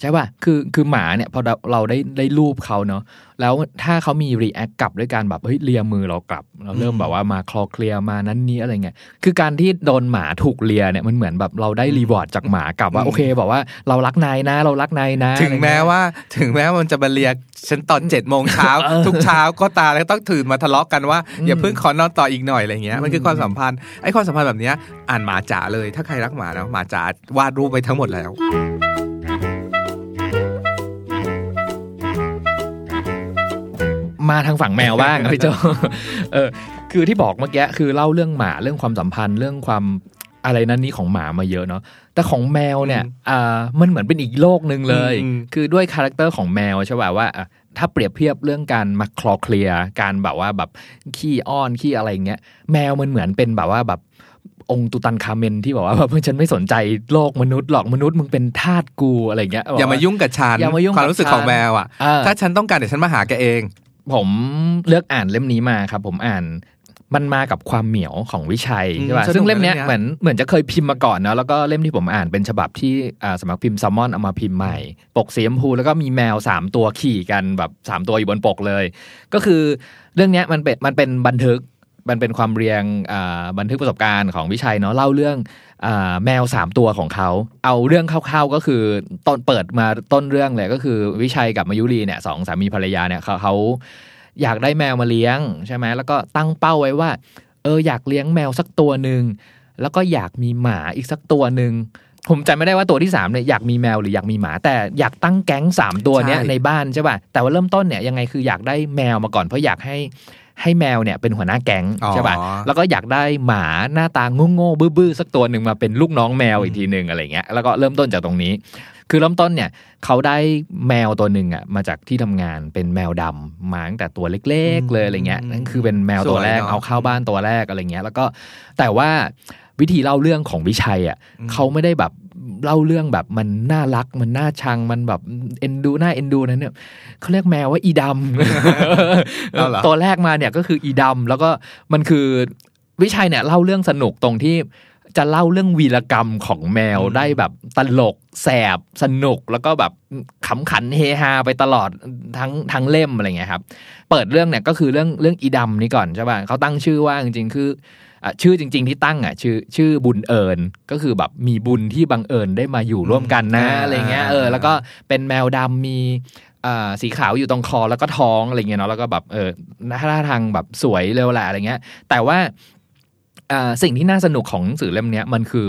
S2: ใช่ป่ะคือคือหมาเนี่ยพอเราเราได้ได้ลูบเขาเนาะแล้วถ้าเขามี react กลับด้วยการแบบเฮ้ยเลียมือเรากลับ เราเริ่ม
S1: อืม
S2: แบบว่ามาคลอเคลียร์มานั้นนี้อะไรเงี้ยคือการที่โดนหมาถูกเลียเนี่ยมันเหมือนแบบเราได้ reward จากหมากลับว่า
S1: อืม
S2: โอเคบอกว่าเรารักนายนะ เรารักนายนะ
S1: ถึงแม้
S2: อะไรเงี้ย
S1: ว่า ถึงแม้มันจะมาเรียกฉันตอนเจ็ดโมงเช้า
S2: เออ
S1: ทุกเช้าก็ตาแล้วต้องตื่นมาทะเลาะกันว่า
S2: อืม
S1: อย่าเพิ่งขอนอนต่ออีกหน่อยอะไรเงี้ยมันคือ
S2: ม
S1: ความสัมพันธ์ไอ้ความสัมพันธ์แบบเนี้ยอ่านหมาจ๋าเลยถ้าใครรักหมานะหมาจ๋าวาดรูปไปทั้งหมดแล้ว
S2: มาทางฝั่งแมวบ้างอะพี่โจเออคือที่บอกเมื่อกี้คือเล่าเรื่องหมาเรื่องความสัมพันธ์เรื่องความอะไรนั้นนี่ของหมามาเยอะเนาะแต่ของแมวเนี่ยอ่ามันเหมือนเป็นอีกโลกหนึ่งเลย
S1: อืม
S2: คือด้วย character ของแมวใช่ป่ะว่าอะถ้าเปรียบเทียบเรื่องการมาคลอเคลียร์การแบบว่าแบบขี้อ้อนขี้อะไรเงี้ยแมวมันเหมือนเป็นแบบว่าแบบองค์ตุตันคาเมนที่บอกว่าแบบฉันไม่สนใจโลกมนุษย์หรอกมนุษย์มึงเป็นทาสกูอะไรเงี้ย
S1: อย่ามายุ่งกับฉัน
S2: อย่ามายุ่ง
S1: ความรู้สึก
S2: กับฉัน
S1: ของแมวอะ
S2: อ่า
S1: ถ้าฉันต้องการเดี๋ยวฉันมาหาแกเอง
S2: ผมเลือกอ่านเล่มนี้มาครับ ผมอ่านมันมากับความเหมียวของวิชัย
S1: อืม
S2: ใช่ป่ะ
S1: สนุก
S2: ซึ่งเล่มเนี้ย
S1: นะเล่มเนี้ย
S2: เหมือนเหมือนจะเคยพิมพ์มาก่อนเนอะแล้วก็เล่มที่ผมอ่านเป็นฉบับที่อ่าสำนักพิมพ์ซัมมอนเอามาพิมพ์ใหม่ ปกสีชมพูแล้วก็มีแมวสามตัวขี่กันแบบสามตัวอยู่บนปกเลย ก็คือเรื่องเนี้ยมันเป็นมันเป็นบันทึก มันเป็นความเรียงอ่าบันทึกประสบการณ์ของวิชัยเนาะเล่าเรื่องอ่าแมวสามตัวของเขาเอาเรื่องคร่าวๆก็คือต้นเปิดมาต้นเรื่องเลยก็คือวิชัยกับมายุรีเนี่ยสองสามีภรรยาเนี่ยเขาเขาอยากได้แมวมาเลี้ยงใช่ไหมแล้วก็ตั้งเป้าไว้ว่า เอออยากเลี้ยงแมวสักตัวหนึ่งแล้วก็อยากมีหมาอีกสักตัวหนึ่งผมจำไม่ได้ว่าตัวที่สามเนี่ยอยากมีแมวหรืออยากมีหมา แต่อยากตั้งแก๊งสามตัวเนี้ย
S1: ใช่
S2: ในบ้านใช่ป่ะแต่ว่าเริ่มต้นเนี่ยยังไงคืออยากได้แมวมาก่อนเพราะอยากให้ ให้แมวเนี่ยเป็นหัวหน้าแก๊ง
S1: อ๋อ
S2: ใช่ป่ะแล้วก็อยากได้หมาหน้าตาโง่ๆบื้อๆสักตัวหนึ่งมาเป็นลูกน้องแมวอีกทีหนึ่งอะไรเงี้ยแล้วก็เริ่มต้นจากตรงนี้ คือเริ่มต้นเนี่ยเขาได้แมวตัวหนึ่งอะมาจากที่ทำงานเป็นแมวดำมาตั้งแต่ตัวเล็ก ๆ เลยอะไรเงี้ย
S1: อืม
S2: นั่นคือเป็นแมวตัวแรก
S1: สวยเนอะ
S2: เอาเข้าบ้านตัวแรกอะไรเงี้ย แล้วก็แต่ว่า วิธีเล่าเรื่องของวิชัยอะ
S1: อืม
S2: เขาไม่ได้แบบเล่าเรื่องแบบมันน่ารักมันน่าชังมันแบบเอ็นดูน่าเอ็นดูนั้นเนี่ยเขาเรียกแมวว่าอีดำ
S1: เอาเหรอ
S2: ตัวแรกมาเนี่ยก็คืออีดำแล้วก็มันคือวิชัยเนี่ยเล่าเรื่องสนุกตรงที่จะเล่าเรื่องวีรกรรมของแมว
S1: อืม
S2: ได้แบบตลกแสบสนุกแล้วก็แบบขำขันเฮฮาไปตลอดทั้งทั้งเล่มอะไรเงี้ยครับ เปิดเรื่องเนี่ยก็คือเรื่องเรื่องอีดำนี่ก่อนใช่ป่ะเขาตั้งชื่อว่าจริงๆคืออะ ชื่อจริง ๆ ที่ตั้งอะชื่อชื่อบุญเอิญก็คือแบบมีบุญที่บังเอิญได้มาอยู่ร่วมกันนะ
S1: อ่า
S2: อะไรเงี้ยเออแล้วก็เป็นแมวดำมีอ่าสีขาวอยู่ตรงคอแล้วก็ท้องอะไรเงี้ยเนาะแล้วก็แบบเออท่าทางแบบสวยเร็วแหละอะไรเงี้ย แต่ว่าอ่าสิ่งที่น่าสนุกของหนังสือเล่มเนี้ยมันคือ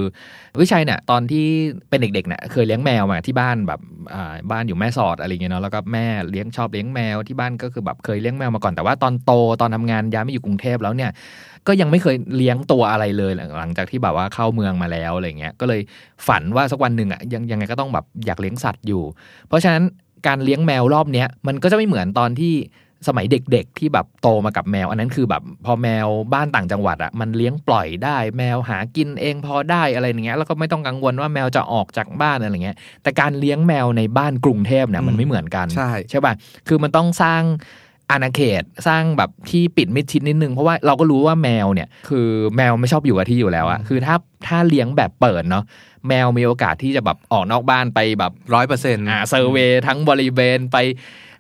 S2: วิชัยเนี่ยตอนที่เป็นเด็กๆเนี่ยเคยเลี้ยงแมวมาที่บ้านแบบอ่าบ้านอยู่แม่สอดอะไรเงี้ยเนาะแล้วก็แม่เลี้ยงชอบเลี้ยงแมวที่บ้านก็คือแบบเคยเลี้ยงแมวมาก่อนแต่ว่าตอนโตตอนทำงานย้ายมาอยู่กรุงเทพแล้วเนี่ย ก็ยังไม่เคยเลี้ยงตัวอะไรเลยหลังหลังจากที่แบบว่าเข้าเมืองมาแล้วอะไรเงี้ยก็เลยฝันว่าสักวันหนึ่งอะยังยังไงก็ต้องแบบอยากเลี้ยงสัตว์อยู่ เพราะฉะนั้นการเลี้ยงแมวรอบเนี้ยมันก็จะไม่เหมือนตอนที่สมัยเด็กๆ ที่แบบโตมากับแมว อันนั้นคือแบบพอแมวบ้านต่างจังหวัดอะมันเลี้ยงปล่อยได้ แมวหากินเองพอได้อะไรอย่างเงี้ยแล้วก็ไม่ต้องกังวลว่าแมวจะออกจากบ้านอะไรเงี้ยแต่การเลี้ยงแมวในบ้านกรุงเทพเนี่ยมันไม่เหมือนกัน
S1: ใช่
S2: ใช่ป่ะคือมันต้องสร้าง อาณาเขตสร้างแบบที่ปิดมิดชิดนิดนึง เพราะว่าเราก็รู้ว่าแมวเนี่ย คือแมวไม่ชอบอยู่กับที่อยู่แล้วอะคือถ้าถ้าเลี้ยงแบบเปิดเนาะแมวมีโอกาสที่จะแบบออกนอกบ้านไปแบบ
S1: ร้อยเปอร์เซ็นต์
S2: อ่าเซอร์เวย์ทั้งบริเวณไป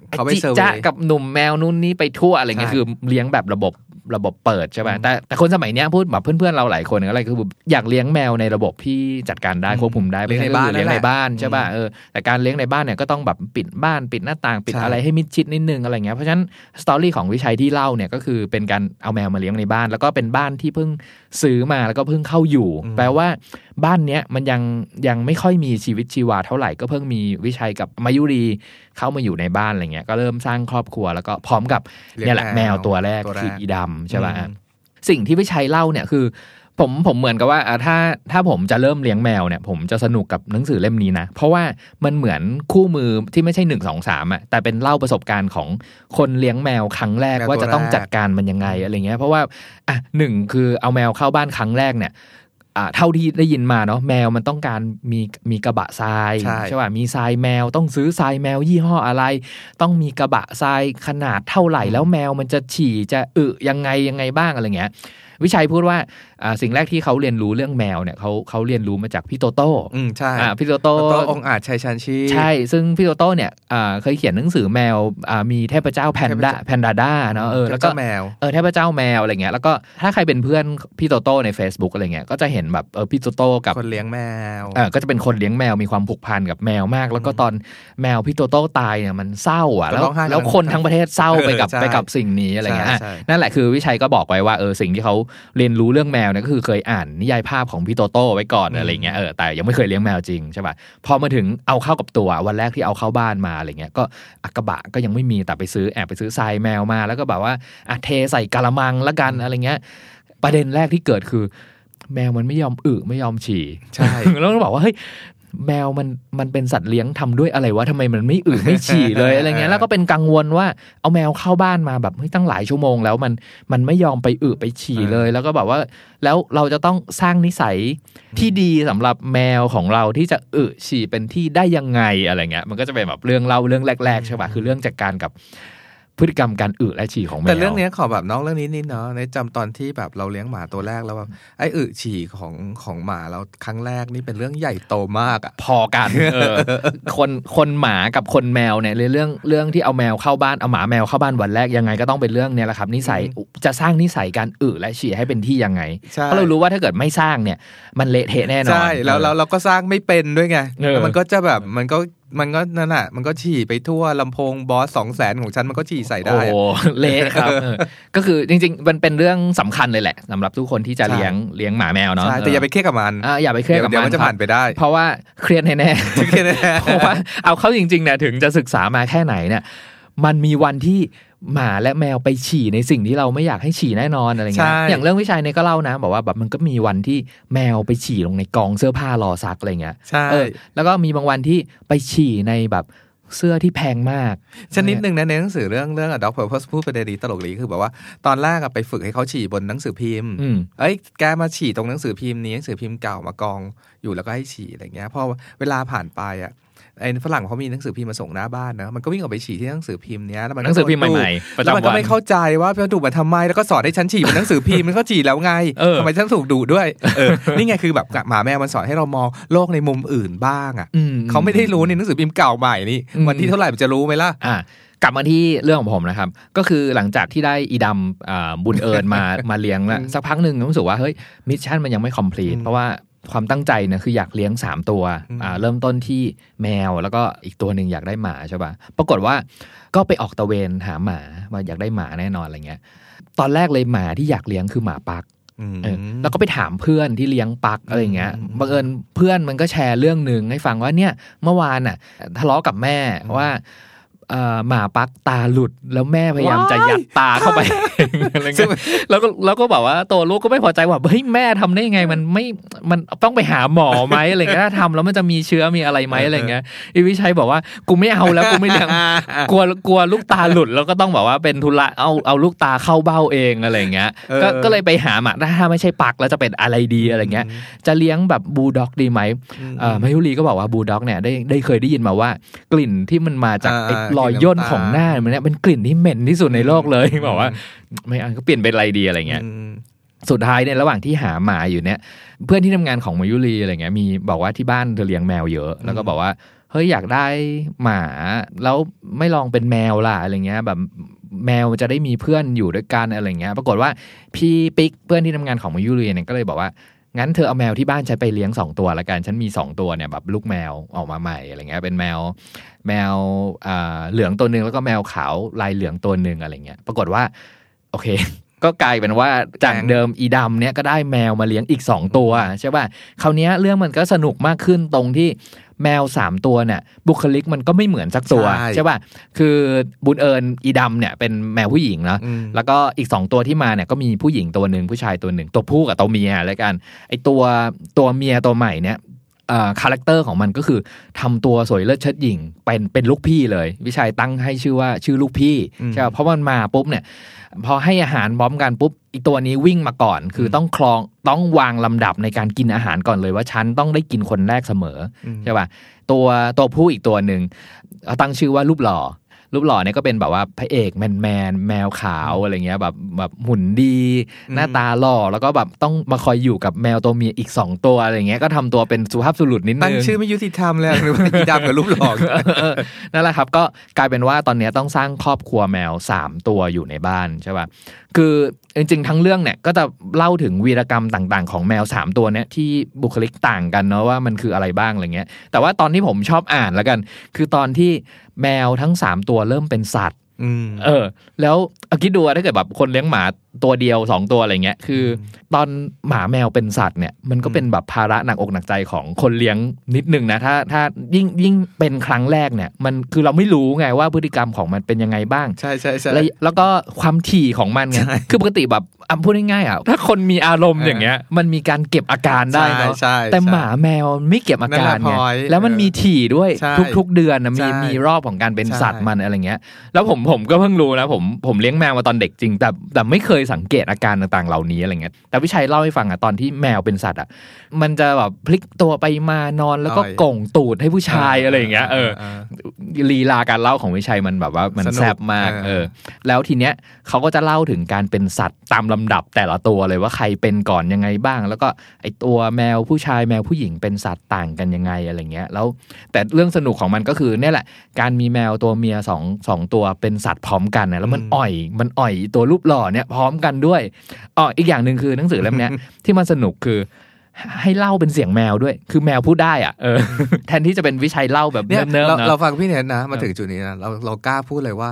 S1: เขาไป
S2: จิ
S1: เซอร์เวย์
S2: จ้ากับหนุ่มแมวนู่นนี่ไปทั่วอะไรเงี้ย
S1: ใช่
S2: คือเลี้ยงแบบระบบ ระบบเปิดใช่ป่ะ
S1: อืม
S2: แต่แต่คนสมัยเนี้ยพูดแบบเพื่อนๆเราหลายคนอะไรคือแบบอยากเลี้ยงแมวในระบบที่จัดการได้
S1: อืม
S2: ควบคุมได้
S1: เลี้ยงในบ้าน
S2: ก็คือเลี้ยง
S1: นั่
S2: ใน
S1: นแหละ
S2: บ้านใช่ป่ะ
S1: อืม
S2: เออแต่การเลี้ยงในบ้านเนี่ยก็ต้องแบบปิดบ้านปิดหน้าต่างปิด
S1: ใช่
S2: อะไรให้มิดชิดนิดนึงอะไรเงี้ยเพราะฉะนั้นสตอรี่ของวิชัยที่เล่าเนี่ยก็คือเป็นการเอาแมวมาเลี้ยงในบ้าน แล้วก็เป็นบ้านที่เพิ่งซื้อมาแล้วก็เพิ่งเข้าอยู่ แปลว่าบ้านเนี้ยมันยังยังไม่ค่อยมีชีวิตชีวาเท่าไหร่ก็เพิ่งมีวิชัยกับมายุรีเข้ามาอยู่ในบ้านอะไรเงี้ยก็เริ่มสร้างครอบครัวแล้วก็พร้อมกับเนี่ยแหละแมวตัวแรก
S1: ตัวแร
S2: คือกอีดำใช่ป่ะ
S1: อืม
S2: สิ่งที่วิชัยเล่าเนี่ยคือผมผมเหมือนกับว่าอะถ้าถ้าผมจะเริ่มเลี้ยงแมวเนี่ย ผมจะสนุกกับหนังสือเล่มนี้นะ เพราะว่ามันเหมือนคู่มือที่ไม่ใช่หนึ่งสองสามอะแต่เป็นเล่าประสบการณ์ของคนเลี้ยงแมวครั้งแรก
S1: แมวตัว
S2: ว่าจะต้อง
S1: แรก
S2: จัดการมันยังไงอะไรเงี้ยเพราะว่าอะหนึ่งคือเอาแมวเข้าบ้านครั้งแรกเนี่ยอ่า เท่าที่ได้ยินมาเนาะแมวมันต้องการมีมีกระบะทราย
S1: ใช่
S2: ป่ะมีทรายแมวต้องซื้อทรายแมวยี่ห้ออะไร ต้องมีกระบะทรายขนาดเท่าไหร่แล้วแมวมันจะฉี่จะอึยังไงยังไงบ้างอะไรเงี้ยวิชัยพูดว่าอ่าสิ่งแรกที่เขาเรียนรู้เรื่องแมวเนี่ยเขาเขาเรียนรู้มาจากพี่โตโต้
S1: อืมใช่
S2: อ่าพี่โตโต้
S1: โตองอาจชัยชาญชีพ
S2: ใช่ ซึ่งพี่โตโต้เนี่ยอ่าเคยเขียนหนังสือแมวอ่ามีเทพเจ้าแพนด้า
S1: เทพเจ้า
S2: แพนดาด้าเนาะเออแล้วก็
S1: เจ้าแมว
S2: เออเทพเจ้าแมวอะไรเงี้ยแล้วก็ถ้าใครเป็นเพื่อนพี่โตโต้ใน Facebook อะไรเงี้ยก็จะเห็นแบบเออพี่โตโต้กับ
S1: คนเลี้ยงแมว
S2: เออก็จะเป็นคนเลี้ยงแมวมีความผูกพันกับแมวมาก แล้วก็ตอนแมวพี่โตโต้ตายเนี่ยมันเศร้าอะแล้ว
S1: ร้องไห้
S2: แล้วคนทั้งประเทศเศร้าไปกับ
S1: ใช่
S2: ไปกับสิ่งนี้อะไรเงี้ย
S1: ใช่
S2: อะ
S1: ใช่
S2: นั่นแหละคือวิชัยก็บอกไว้ว่าเออสิ่งที่เขาเรียนรู้เรื่องแมวเนี่ยก็คือเคยอ่านนิยายภาพของพี่โตโต้ไว้ก่อนอะไรเงี้ยเออแต่ยังไม่เคยเลี้ยงแมวจริงใช่ป่ะพอมาถึงเอาเข้ากับตัววันแรกที่เอาเข้าบ้านมาอะไรเงี้ยก็อักกระบะก็ยังไม่มีแต่ไปซื้อแอบไปซื้อทรายแมวมา แล้วก็แบบว่าอะเทใส่กะละมังละกันอะไรเงี้ย ประเด็นแรกที่เกิดคือแมวมันไม่ยอมอึไม่ยอมฉี่
S1: ใช่
S2: แล้วก็บอกว่าเฮ้ย แมวมันมันเป็นสัตว์เลี้ยงทำด้วยอะไรวะทำไมมันไม่อึไม่ฉี่เลยอะไรเงี้ยแล้วก็เป็นกังวลว่าเอาแมวเข้าบ้านมาแบบเฮ้ยตั้งหลายชั่วโมง แล้วมันมันไม่ยอมไปอึไปฉี่เลย แล้วก็แบบว่า แล้วเราจะต้องสร้างนิสัยที่ดีสำหรับแมวของเราที่จะอึฉี่เป็นที่ได้ยังไงอะไรเงี้ยมันก็จะเป็นแบบเรื่องเล่าเรื่องแรกๆใช่ป่ะคือเรื่องจัดการกับ พฤติกรรมการอึและฉี่ของแมว
S1: แต่เรื่องเนี้ยขอแบบน้องเรื่องนี้นิดเนาะในจำตอนที่แบบเราเลี้ยงหมาตัวแรกแล้วแบบไอ้อึฉี่ของของหมาเราครั้งแรกนี่เป็นเรื่องใหญ่โตมากอะ
S2: พอกันเออคนคนหมากับคนแมวเนี่ยเรื่องเรื่องที่เอาแมวเข้าบ้านเอาหมาแมวเข้าบ้านวันแรกยังไงก็ต้องเป็นเรื่องเนี่ยแหละครับนิสัยจะสร้างนิสัยการอึและฉี่ให้เป็นที่ยังไง
S1: ใช่
S2: เพราะเรารู้ว่าถ้าเกิดไม่สร้างเนี่ย มันเละเทะแน่นอน
S1: ใช่แล้วแล้วเราก็สร้างไม่เป็นด้วยไง
S2: เออ
S1: แล้วมันก็จะแบบมันก็ มันก็นั่นน่ะมันก็ฉี่ไปทั่วลำโพงบอสสองแสนของฉันมันก็ฉี่ใส่ได้
S2: โอ้
S1: อะ
S2: โหเละครับเออก็คือจริง ๆ มันเป็นเรื่องสำคัญเลยแหละสำหรับทุกคนที่จะ
S1: ใช่
S2: เลี้ยงเลี้ยงหมาแมวเนาะ
S1: ใช่แต่อย่าไปเครียดกับมัน
S2: อ่าอย่าไปเครียดกับ
S1: เดี๋ยว
S2: มั
S1: มันนจะ
S2: ครับ
S1: ผ่านไปได้
S2: เพราะว่าเครียดแน่ๆ
S1: เครียดแน่ๆ
S2: เพราะว่าเอาเข้าจริงๆเนี่ยถึงจะศึกษามาแค่ไหนเนี่ยมันมีวันที่ หมาและแมวไปฉี่ในสิ่งที่เราไม่อยากให้ฉี่แน่นอนอะไรเงี้ย
S1: ใช่
S2: อย่างเรื่องวิชัยเนี่ยก็เล่านะบอกว่าแบบมันก็มีวันที่แมวไปฉี่ลงในกองเสื้อผ้ารอซักอะไรเงี้ย
S1: ใช่
S2: เออแล้วก็มีบางวันที่ไปฉี่ในแบบเสื้อที่แพงมาก
S1: ชนิดหนึ่งนะในหนังสือเรื่องเรื่องอะด็อกเพอร์พพูดประเด็นนี้ตลกดีคือแบบว่าตอนแรกอะไปฝึกให้เขาฉี่บนหนังสือพิมพ์
S2: อืม
S1: เอ้ยแกมาฉี่ตรงหนังสือพิมพ์นี้หนังสือพิมพ์เก่ามากองอยู่แล้วก็ให้ฉี่อะไรเงี้ยพอเวลาผ่านไปอะ ไอ้ฝรั่งเขามีหนังสือพิมพ์มาส่งหน้าบ้านเนอะมันก็วิ่งออกไปฉี่ที่หนังสือพิมพ์เนี้ยแล้วมัน
S2: ห
S1: ก็
S2: นังสือพิมพ์
S1: โดนดุ
S2: ใหม่ๆประ
S1: แล้วมัน
S2: จำ
S1: ก็
S2: วัน
S1: ไม่เข้าใจว่ามันดุมาทำไมแล้วก็สอนให้ฉันฉี่บนหนังสือพิมพ์มันก็ฉี่แล้วไง
S2: เออ
S1: ทำไมฉันถูกดุด้วยเออนี่ไงคือแบบหมาแมวมันสอนให้เรามองโลกในมุมอื่นบ้างอะ
S2: อืม
S1: เขาไม่ได้รู้ในหนังสือพิมพ์เก่าใหม่นี่
S2: อืม
S1: วันที่เท่าไหร่มันจะรู้ไหมล่ะ
S2: อะกลับมาที่เรื่องของผมนะครับ ก็คือหลังจากที่ได้อีดำอ่าบุญเอิญมามาเลี้ยงแล้ว
S1: อืม
S2: สักพักหนึ่งรู้สึกว่าเฮ้ย mission มันยังไม่ complete อืมเพราะว่า ความตั้งใจเนี่ยคืออยากเลี้ยง 3 ตัว
S1: อืม
S2: อ่าเริ่มต้นที่แมวแล้วก็อีกตัวหนึ่งอยากได้หมาใช่ป่ะปรากฏว่าก็ไปออกตะเวนหาหมาว่าอยากได้หมาแน่นอนอะไรเงี้ย ตอนแรกเลยหมาที่อยากเลี้ยงคือหมาปัก
S1: ม
S2: เออแล้วก็ไปถามเพื่อนที่เลี้ยงปักอะไรเงี้ย
S1: อืม
S2: บังเอิญเพื่อนมันก็แชร์เรื่องหนึ่งให้ฟังว่าเนี่ยเมื่อวานน่ะทะเลาะกับแม่ว่าเอ่อ หมาปักตาหลุดแล้วแม่พยายามจะยัดตาเข้าไปอะไร
S1: ซึ่ง
S2: เงี้ยแล้วก็แล้วก็บอกว่าตัวลูกก็ไม่พอใจว่าเฮ้ยแม่ทำได้ยังไงมันไม่มันต้องไปหาหมอไหมอะไรเงี้ยถ้าทำแล้วมันจะมีเชื้อมีอะไรไหมอะไรเงี้ยอีวิชัยบอกว่ากูไม่เอาแล้วกูไม่เลี้ยงกลัวกลัวลูกตาหลุดแล้วก็ต้องแบบว่าเป็นทุระเอาเอาลูกตาเข้าเบ้าเองอะไรเงี้ยก็
S1: เออ
S2: ก็เลยไปหาหมาถ้าไม่ใช่ปักแล้วจะเป็นอะไรดีอะไรเงี้ย จะเลี้ยงแบบบูลด็อกดีไหม
S1: อืม
S2: เอ่อมายุรีก็บอกว่าบูลด็อกเนี่ยได้ได้เคยได้ยินมาว่ากลิ่นที่มันมาจาก
S1: อ่า
S2: ไอ้รอยย่น
S1: กลิ่นน้ำตา
S2: ของหน้ามันเนี่ยเป็นกลิ่นที่เหม็นที่สุดในโลกเลยบอกว่า ไม่เอาก็เปลี่ยนเป็นอะไรดีอะไรเงี้ย
S1: อืม
S2: สุดท้ายเนี่ยระหว่างที่หาหมาอยู่เนี่ย เพื่อนที่ทำงานของมายุรีอะไรเงี้ยมีบอกว่าที่บ้านเธอเลี้ยงแมวเยอะ แล้วก็บอกว่าเฮ้ยอยากได้หมาแล้วไม่ลองเป็นแมวล่ะอะไรเงี้ยแบบแมวจะได้มีเพื่อนอยู่ด้วยกันอะไรเงี้ย ปรากฏว่าพี่ปิ๊กเพื่อนที่ทำงานของมายุรีเนี่ยก็เลยบอกว่า งั้นเธอเอาแมวที่บ้านฉันไปเลี้ยงสองตัวละกัน ฉันมีสองตัวเนี่ยแบบลูกแมวออกมาใหม่อะไรเงี้ย เป็นแมวแมวอ่าเหลืองตัวหนึ่งแล้วก็แมวขาวลายเหลืองตัวหนึ่งอะไรเงี้ย ปรากฏว่า โอเค ก็กลายเป็นว่าจากเดิมอีดำเนี่ยก็ได้แมวมาเลี้ยงอีกสองตัวใช่ป่ะคราวเนี้ยเรื่องมันก็สนุกมากขึ้นตรงที่แมวสามตัวเนี่ยบุคลิกมันก็ไม่เหมือนสักตัว
S1: ใช่
S2: ใช่ป่ะคือบุญเอิญอีดำเนี่ยเป็นแมวผู้หญิงเนาะ
S1: อืม
S2: แล้วก็อีกสองตัวที่มาเนี่ยก็มีผู้หญิงตัวหนึ่งผู้ชายตัวหนึ่งตัวผู้กับตัวเมียแล้วกันไอตัวตัวเมียตัวใหม่เนี่ย character ของมันก็คือทำตัวสวยเลิศเชิดหยิ่งเป็นเป็นลูกพี่เลย วิชัยตั้งให้ชื่อว่าชื่อลูกพี่
S1: อืม
S2: ใช่ป่ะเพราะมันมาปุ๊บเนี่ย พอให้อาหารพร้อมกันปุ๊บอีตัวนี้วิ่งมาก่อน คือต้องคลองต้องวางลำดับในการกินอาหารก่อนเลยว่าฉันต้องได้กินคนแรกเสมอ
S1: อืม
S2: ใช่ป่ะตัวตัวผู้อีกตัวหนึ่งเอาตั้งชื่อว่ารูปหล่อ รูปหล่อเนี่ยก็เป็นแบบว่าพระเอกแมนแมนๆแมวขาวอะไรเงี้ยแบบแบบหุ่นดี หน้าตาหล่อแล้วก็แบบต้องมาคอยอยู่กับแมวตัวเมียอีกสองตัวอะไรเงี้ยก็ทำตัวเป็นสุภาพบุรุษนิดนึ
S1: ตั้ง
S2: ง
S1: ชื่อไม่ยุติธรรมเลยหรือว่าอีดำกับรูปหล่อ
S2: เออนั่นแหละครับ ก็กลายเป็นว่าตอนนี้ต้องสร้างครอบครัวแมว 3 ตัวอยู่ในบ้านใช่ป่ะคือ จริงๆทั้งเรื่องเนี่ยก็จะเล่าถึงวีรกรรมต่างๆ ของแมว 3 ตัวเนี้ยที่บุคลิกต่างกันเนาะว่ามันคืออะไรบ้างอะไรเงี้ย แต่ว่าตอนที่ผมชอบอ่านแล้วกัน คือตอนที่แมวทั้ง 3 ตัวเริ่มเป็นสัตว์
S1: อืม
S2: เออ แล้วเอาคิดดูว่าถ้าเกิดแบบคนเลี้ยงหมา ตัวเดียวสองตัวอะไรเงี้ยคือ ตอนหมาแมวเป็นสัตว์เนี่ยมันก็เป็นแบบภาระหนักอกหนักใจของคนเลี้ยงนิดนึงนะถ้าถ้ายิ่งยิ่งเป็นครั้งแรกเนี่ย มันคือเราไม่รู้ไงว่าพฤติกรรมของมันเป็นยังไงบ้าง
S1: ใช่ใช่ใช่
S2: แล้วแล้วก็ความถี่ของมันไง
S1: ใช่
S2: คือปกติแบบอะพูดง่ายๆอะถ้าคนมีอารมณ์
S1: เออ
S2: อย่างเงี้ย มันมีการเก็บอาการได้เนาะ
S1: ใช่ใช่
S2: แต่
S1: ใช่
S2: หมาแมวไม่เก็บอาการ
S1: นั่นแห
S2: ไง
S1: ละ point
S2: แล้วมันมีถี่ด้วย
S1: ใช่
S2: ทุก ๆ เดือนนะมี
S1: ใช่
S2: มีรอบของการเป็น
S1: ใช่
S2: สัตว์มันอะไรเงี้ย แล้วผมผมก็เพิ่งรู้นะผมผมเลี้ยงแมวมาตอนเด็กจริงแต่แต่ไม่เคยสังเกตอาการต่างๆ เหล่านี้อะไรเงี้ยแต่วิชัยเล่าให้ฟังอะตอนที่แมวเป็นสัตว์อะมันจะแบบพลิกตัวไปมานอนแล้วก็
S1: อ่อย
S2: ก่งตูดให้ผู้ชายอะไรอย่างเงี้ยเออลีลาการเล่าของวิชัยมันแบบว่ามัน
S1: สนุก
S2: แซ่บมาก
S1: เออ
S2: เออ แล้วทีเนี้ยเขาก็จะเล่าถึงการเป็นสัตว์ตามลำดับแต่ละตัวเลยว่าใครเป็นก่อนยังไงบ้าง แล้วก็ไอตัวแมวผู้ชายแมวผู้หญิงเป็นสัตว์ต่างกันยังไงอะไรเงี้ย แล้วแต่เรื่องสนุกของมันก็คือเนี่ยแหละ การมีแมวตัวเมียสองสองตัวเป็นสัตว์พร้อมกันนะแล้วมัน
S1: อืม
S2: อ่อยมันอ่อยตัวรูปหล่อเนี่ยพร้อมกันด้วยอ๋ออีกอย่างหนึ่งคือหนังสือเล่มเนี้ยที่มันสนุกคือให้เล่าเป็นเสียงแมวด้วย คือแมวพูดได้อะเออแทนที่จะเป็นวิชัยเล่าแบบ
S1: เนี่ย
S2: เนิบ
S1: เรา
S2: ๆนะ
S1: เราฟังพี่เนทนะ มา
S2: เออ
S1: ถึงจุดนี้นะเราเรากล้าพูดเลยว่า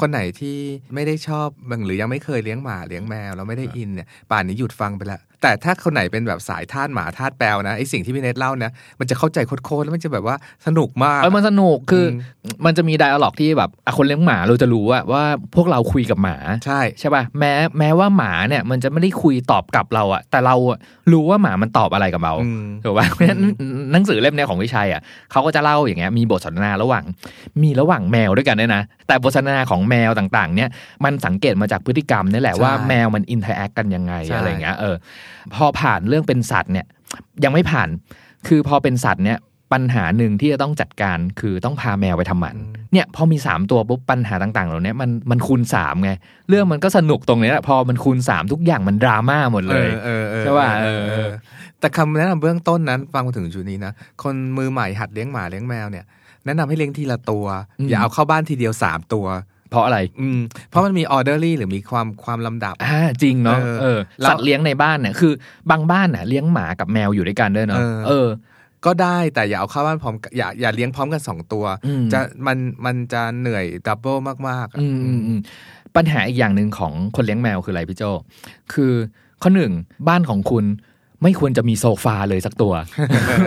S1: คนไหนที่ไม่ได้ชอบหรือยังไม่เคยเลี้ยงหมาเลี้ยงแมวแล้วไม่ได้อินเนี่ยป่านนี้หยุดฟังไปแล้ว แต่ถ้าคนไหนเป็นแบบสายทาสหมาทาสแปวนะไอสิ่งที่พี่เนทเล่านะมันจะเข้าใจโคตรๆแล้วมันจะแบบว่าสนุกมาก
S2: เออมันสนุกคืออ
S1: ม
S2: มันจะมีไดอะล็อกที่แบบอะคนเลี้ยงหมาเราจะรู้ว่าว่าพวกเราคุยกับหมา
S1: ใช่
S2: ใช่ป่ะแม้แม้ว่าหมาเนี่ยมันจะไม่ได้คุยตอบกลับเราอะแต่เราอะรู้ว่าหมามันตอบอะไรกับเรา
S1: อืม
S2: ถูกป่ะเพราะฉะนั้นหนังสือเล่มเนี้ยของวิชัยอะเขาก็จะเล่าอย่างเงี้ยมีบทสนทนาระหว่างมีระหว่างแมวด้วยกันด้วยนะแต่บทสนทนาของแมวต่างๆ เนี่ยมันสังเกตมาจากพฤติกรรมนี่แหละ
S1: ใช่
S2: ว่าแมวมัน interact กันยังไง
S1: ใช่
S2: อะไรเงี้ยเออพอผ่านเรื่องเป็นสัตว์เนี่ยยังไม่ผ่าน คือพอเป็นสัตว์เนี่ยปัญหาหนึ่งที่จะต้องจัดการคือต้องพาแมวไปทำหมัน เนี่ยพอมี 3 ตัวปุ๊บปัญหาต่างๆ เหล่านี้มันมันคูณ3ไงเรื่องมันก็สนุกตรงเนี้ยแหละพอมันคูณ 3 ทุกอย่างมันดราม่าหมดเลย
S1: ออเออ
S2: ใช่ป่ะเออ
S1: เออแต่คำแนะนำเบื้องต้นนั้นฟังมาถึงจุดนี้นะคนมือใหม่หัดเลี้ยงหมาเลี้ยงแมวเนี่ยแนะนำให้เลี้ยงทีละตัว
S2: อืม
S1: อย่าเอาเข้าบ้านทีเดียวสามตัว
S2: เพราะอะไร
S1: อืมเพราะมันมีออเดอรี่หรือมีความความลำดับ
S2: อ่าจริงเนาะ
S1: เออ
S2: เออ
S1: แล้ว
S2: สัตว์เลี้ยงในบ้านเนี่ยคือบางบ้านน่ะเลี้ยงหมากับแมวอยู่ด้วยกันด้วยเนาะ
S1: เออ
S2: เออ
S1: ก็ได้แต่อย่าเอาเข้าบ้านพร้อมกันอย่าอย่าเลี้ยงพร้อมกันสองตัว
S2: อืม
S1: จะมันมันจะเหนื่อย double มากๆอะ
S2: อืมอืมอืมปัญหาอีกอย่างหนึ่งของคนเลี้ยงแมวคืออะไรพี่โจคือข้อหนึ่งบ้านของคุณ ไม่ควรจะมีโซฟาเลยสักตัว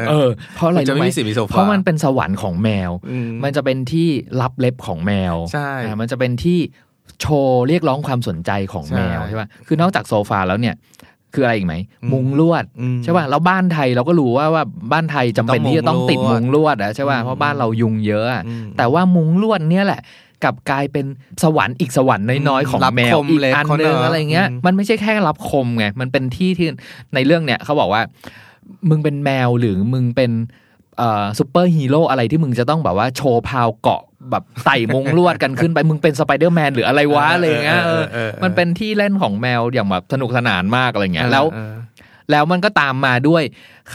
S2: เออ เพราะอะไร
S1: จะ
S2: รู้
S1: ไหม
S2: ไม่ไหม
S1: มีสิทธิ์มีโซฟา
S2: เพราะมันเป็นสวรรค์ของแมว
S1: อืม
S2: มันจะเป็นที่ลับเล็บของแมว
S1: ใช่
S2: อ่ามันจะเป็นที่โชว์เรียกร้องความสนใจของแมว
S1: ใช่
S2: ใช่ป่ะ คือนอกจากโซฟาแล้วเนี่ย คืออะไรอีกไหม
S1: อืม
S2: มุงลวด
S1: อืม
S2: ใช่ป่ะ แล้วบ้านไทยเราก็รู้ว่าว่าบ้านไทยจำเป็น
S1: ต้อง
S2: ที่จะต้องติด
S1: มุ
S2: มุ
S1: ง
S2: ง
S1: ล
S2: ล
S1: ว
S2: ว
S1: ด
S2: ดอะใช่ป่ะ
S1: อืม
S2: เพราะบ้านเรายุงเยอะอะ
S1: อืม
S2: แต่ว่ามุงลวดเนี่ยแหละ กลับกลายเป็นสวรรค์อีกสวรรค์น้อยๆของแม
S1: ว
S2: อีก
S1: อันหนึ่ง ลับ
S2: คม
S1: เล็บ
S2: เขา
S1: เนอะ
S2: อะไรเงี้ย
S1: อืม
S2: มันไม่ใช่แค่ลับคมไงมันเป็นที่ที่ในเรื่องเนี้ยเขาบอกว่า มึงเป็นแมวหรือมึงเป็นเอ่อซูเปอร์ฮีโร่อะไรที่มึงจะต้องแบบว่าโชว์ power เกาะแบบไต่มุงลวดกันขึ้นไปมึงเป็นสไปเดอร์แมนหรืออะไรวะอะไรเงี้ยเออ
S1: เออ
S2: มันเป็นที่เล่นของแมวอย่างแบบสนุกสนานมากอะไรเงี้ย
S1: เออ
S2: แล้ว
S1: เออ
S2: แล้วมันก็ตามมาด้วย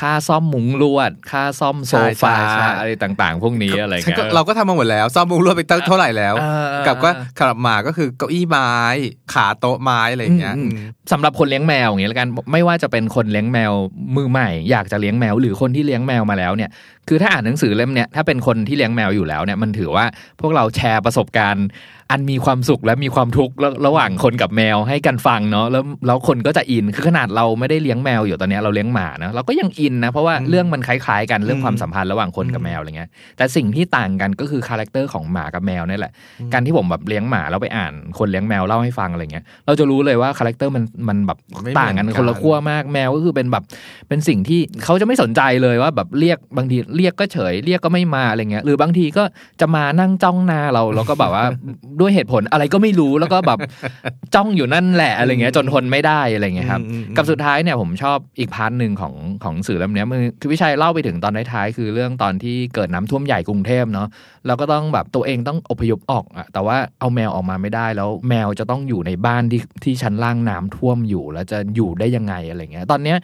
S2: ค่าซ่อมมุงลวด ค่าซ่อมโซฟา
S1: ใช่ใช่ใช่
S2: อะไรต่างๆ พวกนี้อะไรเงี้ยฉันก็
S1: เราก็ทำมาหมดแล้ว ซ่อมมุงลวดไปตั้งเท่าไหร่แล้ว
S2: เออเออ
S1: กับก็กลับมาก็คือเก้าอี้ไม้ ขาโต๊ะไม้อะไรอย่างเงี้ย
S2: อืม
S1: อืม
S2: สำหรับคนเลี้ยงแมวอย่างเงี้ยแล้วกันไม่ว่าจะเป็นคนเลี้ยงแมวมือใหม่ อยากจะเลี้ยงแมวหรือคนที่เลี้ยงแมวมาแล้วเนี่ยคือถ้าอ่านหนังสือเล่มเนี้ยถ้าเป็นคนที่เลี้ยงแมวอยู่แล้วเนี่ยมันถือว่าพวกเราแชร์ประสบการณ์อันมีความสุขและมีความทุกข์ระระหว่างคนกับแมวให้กันฟังเนาะแล้วแล้วคนก็จะอินคือขนาดเราไม่ได้เลี้ยงแมวอยู่ตอนเนี้ยเราเลี้ยงหมานะเราก็ยังอินนะ เพราะว่า
S1: อืม
S2: เรื่องมันคล้ายๆกันเรื่อง
S1: อืม
S2: ความสัมพันธ์ระหว่างคนกับ
S1: อืม
S2: แมวอะไรเงี้ยแต่สิ่งที่ต่างกันก็คือ character ของหมากับแมวนี่แหละการที่ผมแบบเลี้ยงหมาแล้วไปอ่านคนเลี้ยงแมวเล่าให้ฟังอะไรเงี้ยเราจะรู้เลยว่า character มันมันแบบ
S1: ไม่เหมือน
S2: ต่างกัน
S1: กัน
S2: คนละขั้วมากแมวก็คือเป็นแบบเป็นสิ่งที่เขาจะไม่สนใจเลยว่าแบบเรียกบางทีเรียกก็เฉย เรียกก็ไม่มาอะไรเงี้ยหรือบางทีก็จะมานั่งจ้องหน้าเราแล้วก็แบบว่าด้วยเหตุผลอะไรก็ไม่รู้แล้วก็แบบจ้องอยู่นั่นแหละอะไรเงี้ยจนทนไม่ได้อะไรเงี้ยครับ
S1: อืมอืม
S2: กับสุดท้ายเนี่ยผมชอบอีก part หนึ่งของของสื่อสือเล่มเนี้ยมันคือพี่ชัยเล่าไปถึงตอนท้ายๆคือเรื่องตอนที่เกิดน้ำท่วมใหญ่กรุงเทพเนาะเราก็ต้องแบบตัวเองต้องอพยพออกอะแต่ว่าเอาแมวออกมาไม่ได้แล้วแมวจะต้องอยู่ในบ้านที่ที่ชั้นล่างน้ำท่วมอยู่แล้วจะอยู่ได้ยังไงอะไรเงี้ย ตอนเนี้ย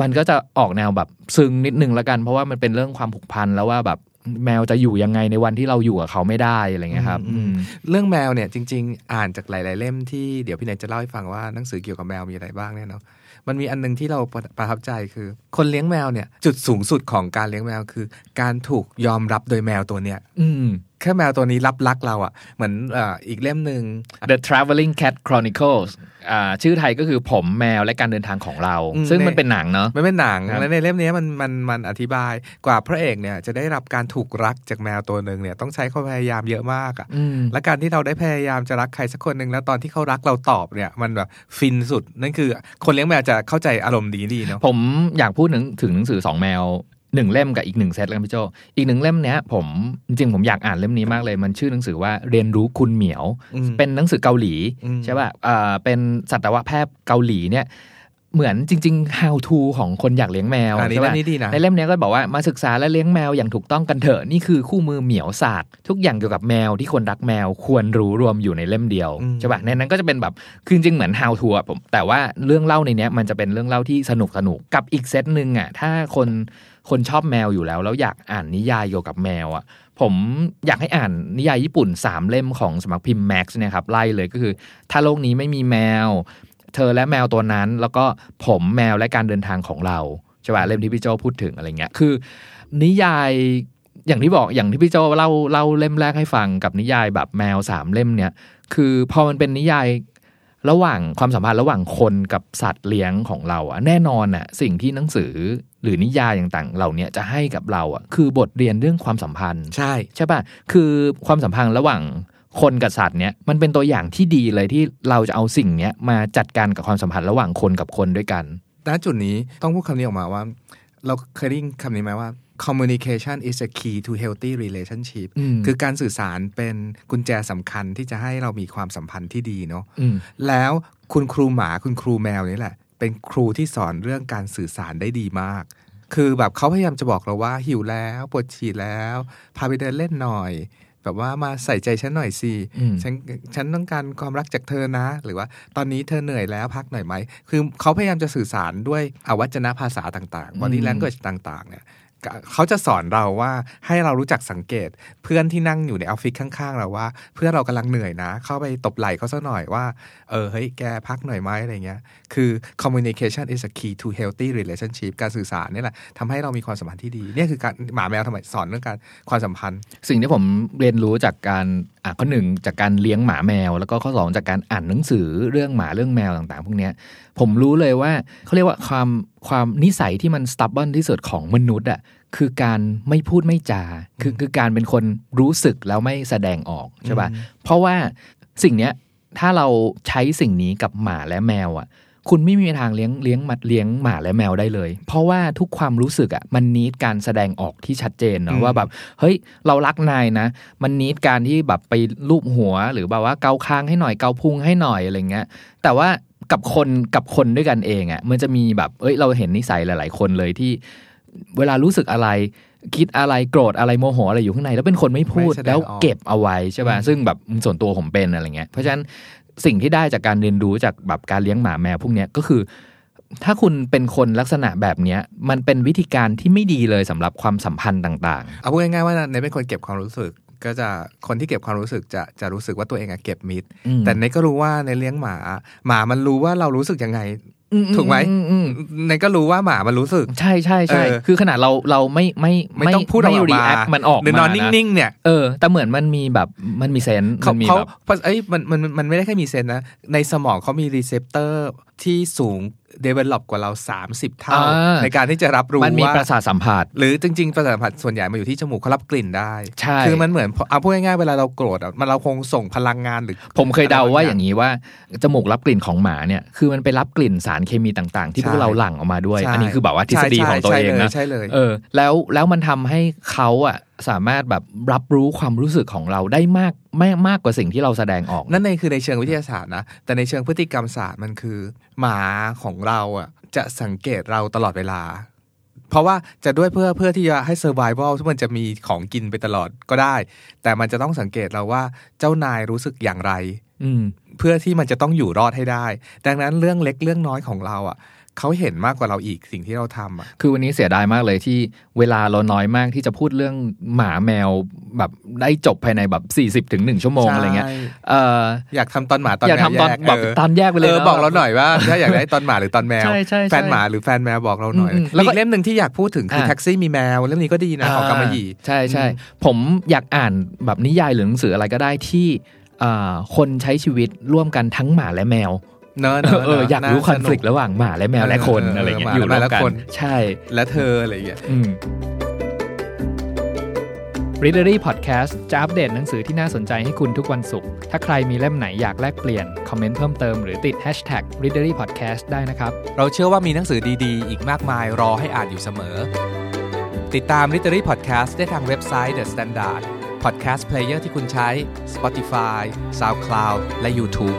S2: มันก็จะออกแนวแบบซึ้งนิดนึงละกัน เพราะว่ามันเป็นเรื่องความผูกพันแล้วว่าแบบแมวจะอยู่ยังไงในวันที่เราอยู่กับเขาไม่ได้อะไรเงี้ยครับ
S1: อืม
S2: อืม
S1: เรื่องแมวเนี่ยจริง ๆ อ่านจากหลาย ๆ เล่มที่เดี๋ยวพี่เนยจะเล่าให้ฟังว่าหนังสือเกี่ยวกับแมวมีอะไรบ้างเนี่ยเนาะ มันมีอันหนึงที่เราประประทับใจคือ คนเลี้ยงแมวเนี่ย จุดสูงสุดของการเลี้ยงแมวคือ การถูกยอมรับโดยแมวตัวเนี้ย
S2: อืม
S1: แค่แมวตัวนี้รับรักเราอะ่ะ เหมือนเอ่ออีกเล่มหนึ่ง
S2: The Traveling Cat Chronicles อ่าชื่อไทยก็คือผมแมวและการเดินทางของเรา
S1: อืม
S2: ซึ่ง
S1: ใน
S2: มันเป็นหนังเนาะ
S1: มันเป็นหนัง
S2: ครับ
S1: และในเล่มนี้มันมันมันอธิบายกว่าพระเอกเนี่ยจะได้รับการถูกรักจากแมวตัวหนึ่งเนี่ยต้องใช้ความพยายามเยอะมากอะ่ะ
S2: อืม
S1: และการที่เราได้พยายามจะรักใครสักคนหนึ่งแล้วตอนที่เขารักเราตอบเนี่ยมันแบบฟินสุดนั่นคือ คนเลี้ยงแมวจะเข้าใจอารมณ์ดีดีเนาะ
S2: ผมอยากพูดถึงถึงหนังสือสองแมว หนึ่งเล่มกับอีกหนึ่งเซตแล้วกันพี่โจอีกหนึ่งเล่มเนี้ยผมจริงๆผมอยากอ่านเล่มนี้มากเลยมันชื่อหนังสือว่าเรียนรู้คุณเหมียว
S1: อืม
S2: เป็นหนังสือเกาหลี
S1: อืม
S2: ใช่ป่ะอ่าเป็นสัตวแพทย์เกาหลีเนี่ยเหมือนจริง ๆ how to ของคนอยากเลี้ยงแมว
S1: อันนี้
S2: ใช่
S1: เล่
S2: ป่ะ
S1: มนี้ดีนะ
S2: ในเล่มเนี้ยก็บอกว่ามาศึกษาและเลี้ยงแมวอย่างถูกต้องกันเถอะ นี่คือคู่มือเหมียวศาสตร์ ทุกอย่างเกี่ยวกับแมวที่คนรักแมวควรรู้รวมอยู่ในเล่มเดียว
S1: อืม
S2: ใช่ป่ะในนั้นก็จะเป็นแบบคือจริงๆเหมือน how to อะผมแต่ว่าเรื่องเล่าในเนี้ยมันจะเป็นเรื่องเล่าที่สนุกสนุกกับอีกเซตหนึ่งอะถ้าคน คนชอบแมวอยู่แล้ว แล้วอยากอ่านนิยายเกี่ยวกับแมวอะผมอยากให้อ่านนิยายญี่ปุ่น 3 เล่มของสำนักพิมพ์ Max เนี่ยครับไล่เลยก็คือ ถ้าโลกนี้ไม่มีแมว เธอและแมวตัวนั้น แล้วก็ผมแมวและการเดินทางของเราใช่ป่ะเล่มที่พี่โจพูดถึงอะไรเงี้ยคือ นิยายอย่างที่บอกอย่างที่พี่โจเล่าเล่าเล่มแรกให้ฟังกับนิยายแบบแมวสามเล่มเนี่ย คือพอมันเป็นนิยาย ระหว่างความสัมพันธ์ระหว่างคนกับสัตว์เลี้ยงของเราอะแน่นอนอะสิ่งที่หนังสือหรือนิยายต่างๆเหล่าเนี้ยจะให้กับเราอะคือบทเรียนเรื่องความสัมพันธ์
S1: ใช่
S2: ใช่ป่ะคือความสัมพันธ์ระหว่างคนกับสัตว์เนี้ยมันเป็นตัวอย่างที่ดีเลยที่เราจะเอาสิ่งเนี้ยมาจัดการกับความสัมพันธ์ระหว่างคนกับคนด้วยกัน
S1: ณจุดนี้ต้องพูดคำนี้ออกมาว่า เราเคยได้ยินคำนี้ไหมว่า communication is a key to healthy relationship
S2: อืม
S1: คือการสื่อสารเป็นกุญแจสำคัญที่จะให้เรามีความสัมพันธ์ที่ดีเนาะ
S2: อืม
S1: แล้วคุณครูหมาคุณครูแมวนี่แหละ เป็นครูที่สอนเรื่องการสื่อสารได้ดีมาก คือแบบเขาพยายามจะบอกเราว่าหิวแล้วปวดฉี่แล้ว พาไปเดินเล่นหน่อยแบบว่ามาใส่ใจฉันหน่อยสิ
S2: อืม
S1: ฉันฉันต้องการความรักจากเธอนะ หรือว่าตอนนี้เธอเหนื่อยแล้วพักหน่อยไหม คือเขาพยายามจะสื่อสารด้วยอวัจนภาษาต่างๆ body language ต่าง ๆ เนี่ย เขาจะสอนเราว่าให้เรารู้จักสังเกต เพื่อนที่นั่งอยู่ในออฟฟิศข้างๆ เราว่า เพื่อนเรากำลังเหนื่อยนะ เข้าไปตบไหล่เขาซะหน่อยว่า เออเฮ้ยแกพักหน่อยไหมอะไรเงี้ย คือ communication is a key to healthy relationship การสื่อสารนี่แหละทำให้เรามีความสัมพันธ์ที่ดี เนี่ยคือการหมาแมวทำไมสอนเรื่องการความสัมพันธ์
S2: สิ่งที่ผมเรียนรู้จากการ อะข้อหนึ่งจากการเลี้ยงหมาแมว แล้วก็ข้อสองจากการอ่านหนังสือเรื่องหมาเรื่องแมวต่างๆ พวกเนี้ยผมรู้เลยว่าเขาเรียกว่าความความนิสัยที่มัน stubborn ที่สุดของมนุษย์อะคือการไม่พูดไม่จาคือคือการเป็นคนรู้สึกแล้วไม่แสดงออกใช่ป่ะเพราะว่าสิ่งเนี้ยถ้าเราใช้สิ่งนี้กับหมาและแมวอะ คุณไม่มีทางเลี้ยงเลี้ยงมัดเลี้ยงหมาและแมวได้เลย เพราะว่าทุกความรู้สึกอะมันนิดการแสดงออกที่ชัดเจน
S1: อื
S2: เนาะ
S1: ม
S2: ว่าแบบเฮ้ยเรารักนายนะ มันนิดการที่แบบไปลูบหัว หรือแบบว่าเกาคางให้หน่อยเกาพุงให้หน่อยอะไรเงี้ย แต่ว่ากับคนกับคนด้วยกันเองอะมันจะมีแบบ เอ้ยเราเห็นนิสัยหลาย ๆ คนเลยที่ เวลารู้สึกอะไร คิดอะไรโกรธอะไรโมโหอะไรอยู่ข้างใน แล้วเป็นคนไม่พูด
S1: ไม่แสดง
S2: แล้ว
S1: ออก
S2: เก็บเอาไว้ใช่ป่ะ
S1: อืม
S2: ซึ่งแบบส่วนตัวผมเป็นอะไรเงี้ยเพราะฉะนั้นสิ่งที่ได้จากการเรียนรู้จากแบบการเลี้ยงหมาแมวพวกเนี้ยก็คือ ถ้าคุณเป็นคนลักษณะแบบเนี้ยมันเป็นวิธีการที่ไม่ดีเลยสำหรับความสัมพันธ์ต่าง
S1: เอาพูดง่ายๆว่าเนยเป็นคนเก็บความรู้สึกก็จะคนที่เก็บความรู้สึกจะจะรู้สึกว่าตัวเองอะเก็บมิด
S2: ๆอืม
S1: แต่เนยก็รู้ว่าในเลี้ยงหมา หมามันรู้ว่าเรารู้สึกยังไง ถูกไหม
S2: อือืม
S1: เนยก็รู้ว่าหมามันรู้สึก
S2: ใช่ใช่ใช่
S1: เออ
S2: คือขนาดเราเราไม่ไม่
S1: ไม่ต้องพูดออก
S2: มาไม่ react มันออกมา
S1: หรือนอนนิ่งๆเนี่ย
S2: เออแต่เหมือนมันมีแบบมันมี sense
S1: เขา
S2: มันมี
S1: เขา
S2: แบบ
S1: เพราะเอ้ยมันมันมันไม่ได้แค่มี sense นะในสมองเขามี receptor ที่สูง develop กว่าเรา 30 เท่า
S2: อ่า
S1: ในการที่จะรับรู้
S2: มันมี
S1: ว่า
S2: ประสาทสัมผัส
S1: หรือจริง ๆ ประสาทสัมผัสส่วนใหญ่มาอยู่ที่จมูกเขารับกลิ่นได้
S2: ใช่
S1: คือมันเหมือนเอาพูดง่ายๆ เวลาเราโกรธอะมันเราคงส่งพลังงานหรือ
S2: ผมเคยเดาว่าอย่างนี้ว่า จมูกรับกลิ่นของหมาเนี่ย คือมันไปรับกลิ่นสารเคมีต่างๆ ที่พวก
S1: ใช่
S2: เราหลั่งออกมาด้วย
S1: ใช่
S2: อันนี้คือแบบว่าทฤษฎี
S1: ใช่
S2: ของตัว
S1: ใช่
S2: เองนะ
S1: ใช่เลย
S2: เออ แล้วแล้วมันทำให้เขาอะ สามารถแบบรับรู้ความรู้สึกของเราได้มากไม่มากกว่าสิ่งที่เราแสดงออก
S1: นั่นในคือในเชิงวิทยาศาสตร์นะ แต่ในเชิงพฤติกรรมศาสตร์มันคือ หมาของเราอะจะสังเกตเราตลอดเวลา เพราะว่าจะด้วยเพื่อเพื่อที่จะให้ survival ที่มันจะมีของกินไปตลอดก็ได้ แต่มันจะต้องสังเกตเราว่าเจ้านายรู้สึกอย่างไร
S2: อืม
S1: เพื่อที่มันจะต้องอยู่รอดให้ได้ ดังนั้นเรื่องเล็กเรื่องน้อยของเราอะ เขาเห็นมากกว่าเราอีกสิ่งที่เราทำอะ
S2: คือวันนี้เสียดายมากเลยที่เวลาเราน้อยมากที่จะพูดเรื่องหมาแมวแบบได้จบภายในแบบ40ถึง1ชั่วโมง
S1: ใช่
S2: อะไรเงี้ยเออ
S1: อยากทำตอนหมาตอน
S2: อยาก
S1: แมว
S2: ทำตอน
S1: แยก
S2: แบบ
S1: เออ
S2: ตอนแยกไปเลย
S1: เออ
S2: นะ
S1: บอกเราหน่อยว่าถ้าอยากได้ตอนหมาหรือตอนแมว
S2: ใช่ใช่ใช่
S1: แฟนหมาหรือแฟนแมวบอกเราหน่อย
S2: อืมอืมแล้วก็
S1: อีกเล่มหนึ่งที่อยากพูดถึงคือ
S2: อ่า
S1: แท็กซี่มีแมวเล่มนี้ก็ดีนะของกำมะหยี่
S2: ใช่ใช่ผมอยากอ่านแบบนิยายหรือหนังสืออะไรก็ได้ที่อ่าคนใช้ชีวิตร่วมกันทั้งหมาและแมว
S1: เนอะ
S2: เออเอออยากรู้คอน
S1: ส
S2: ฟ lict ระหว่างหมาและแมวและคน
S1: เออเออ
S2: อะไรเงี้ย
S1: หมา
S2: อยู่ร่วม
S1: และ
S2: กัน
S1: คน
S2: ใช่
S1: และเธออะไรอย่างเงี้ย
S2: อืม Readery Podcast จะอัปเดตหนังสือที่น่าสนใจให้คุณทุกวันศุกร์ ถ้าใครมีเล่มไหนอยากแลกเปลี่ยน คอมเมนต์เพิ่มเติมหรือติด Hashtag Readery Podcast ได้นะครับ
S1: เราเชื่อว่ามีหนังสือดีๆ อีกมากมายรอให้อ่านอยู่เสมอ ติดตาม Literary Podcast ได้ทางเว็บไซต์ The Standard Podcast Player ที่คุณใช้ Spotify SoundCloud และ YouTube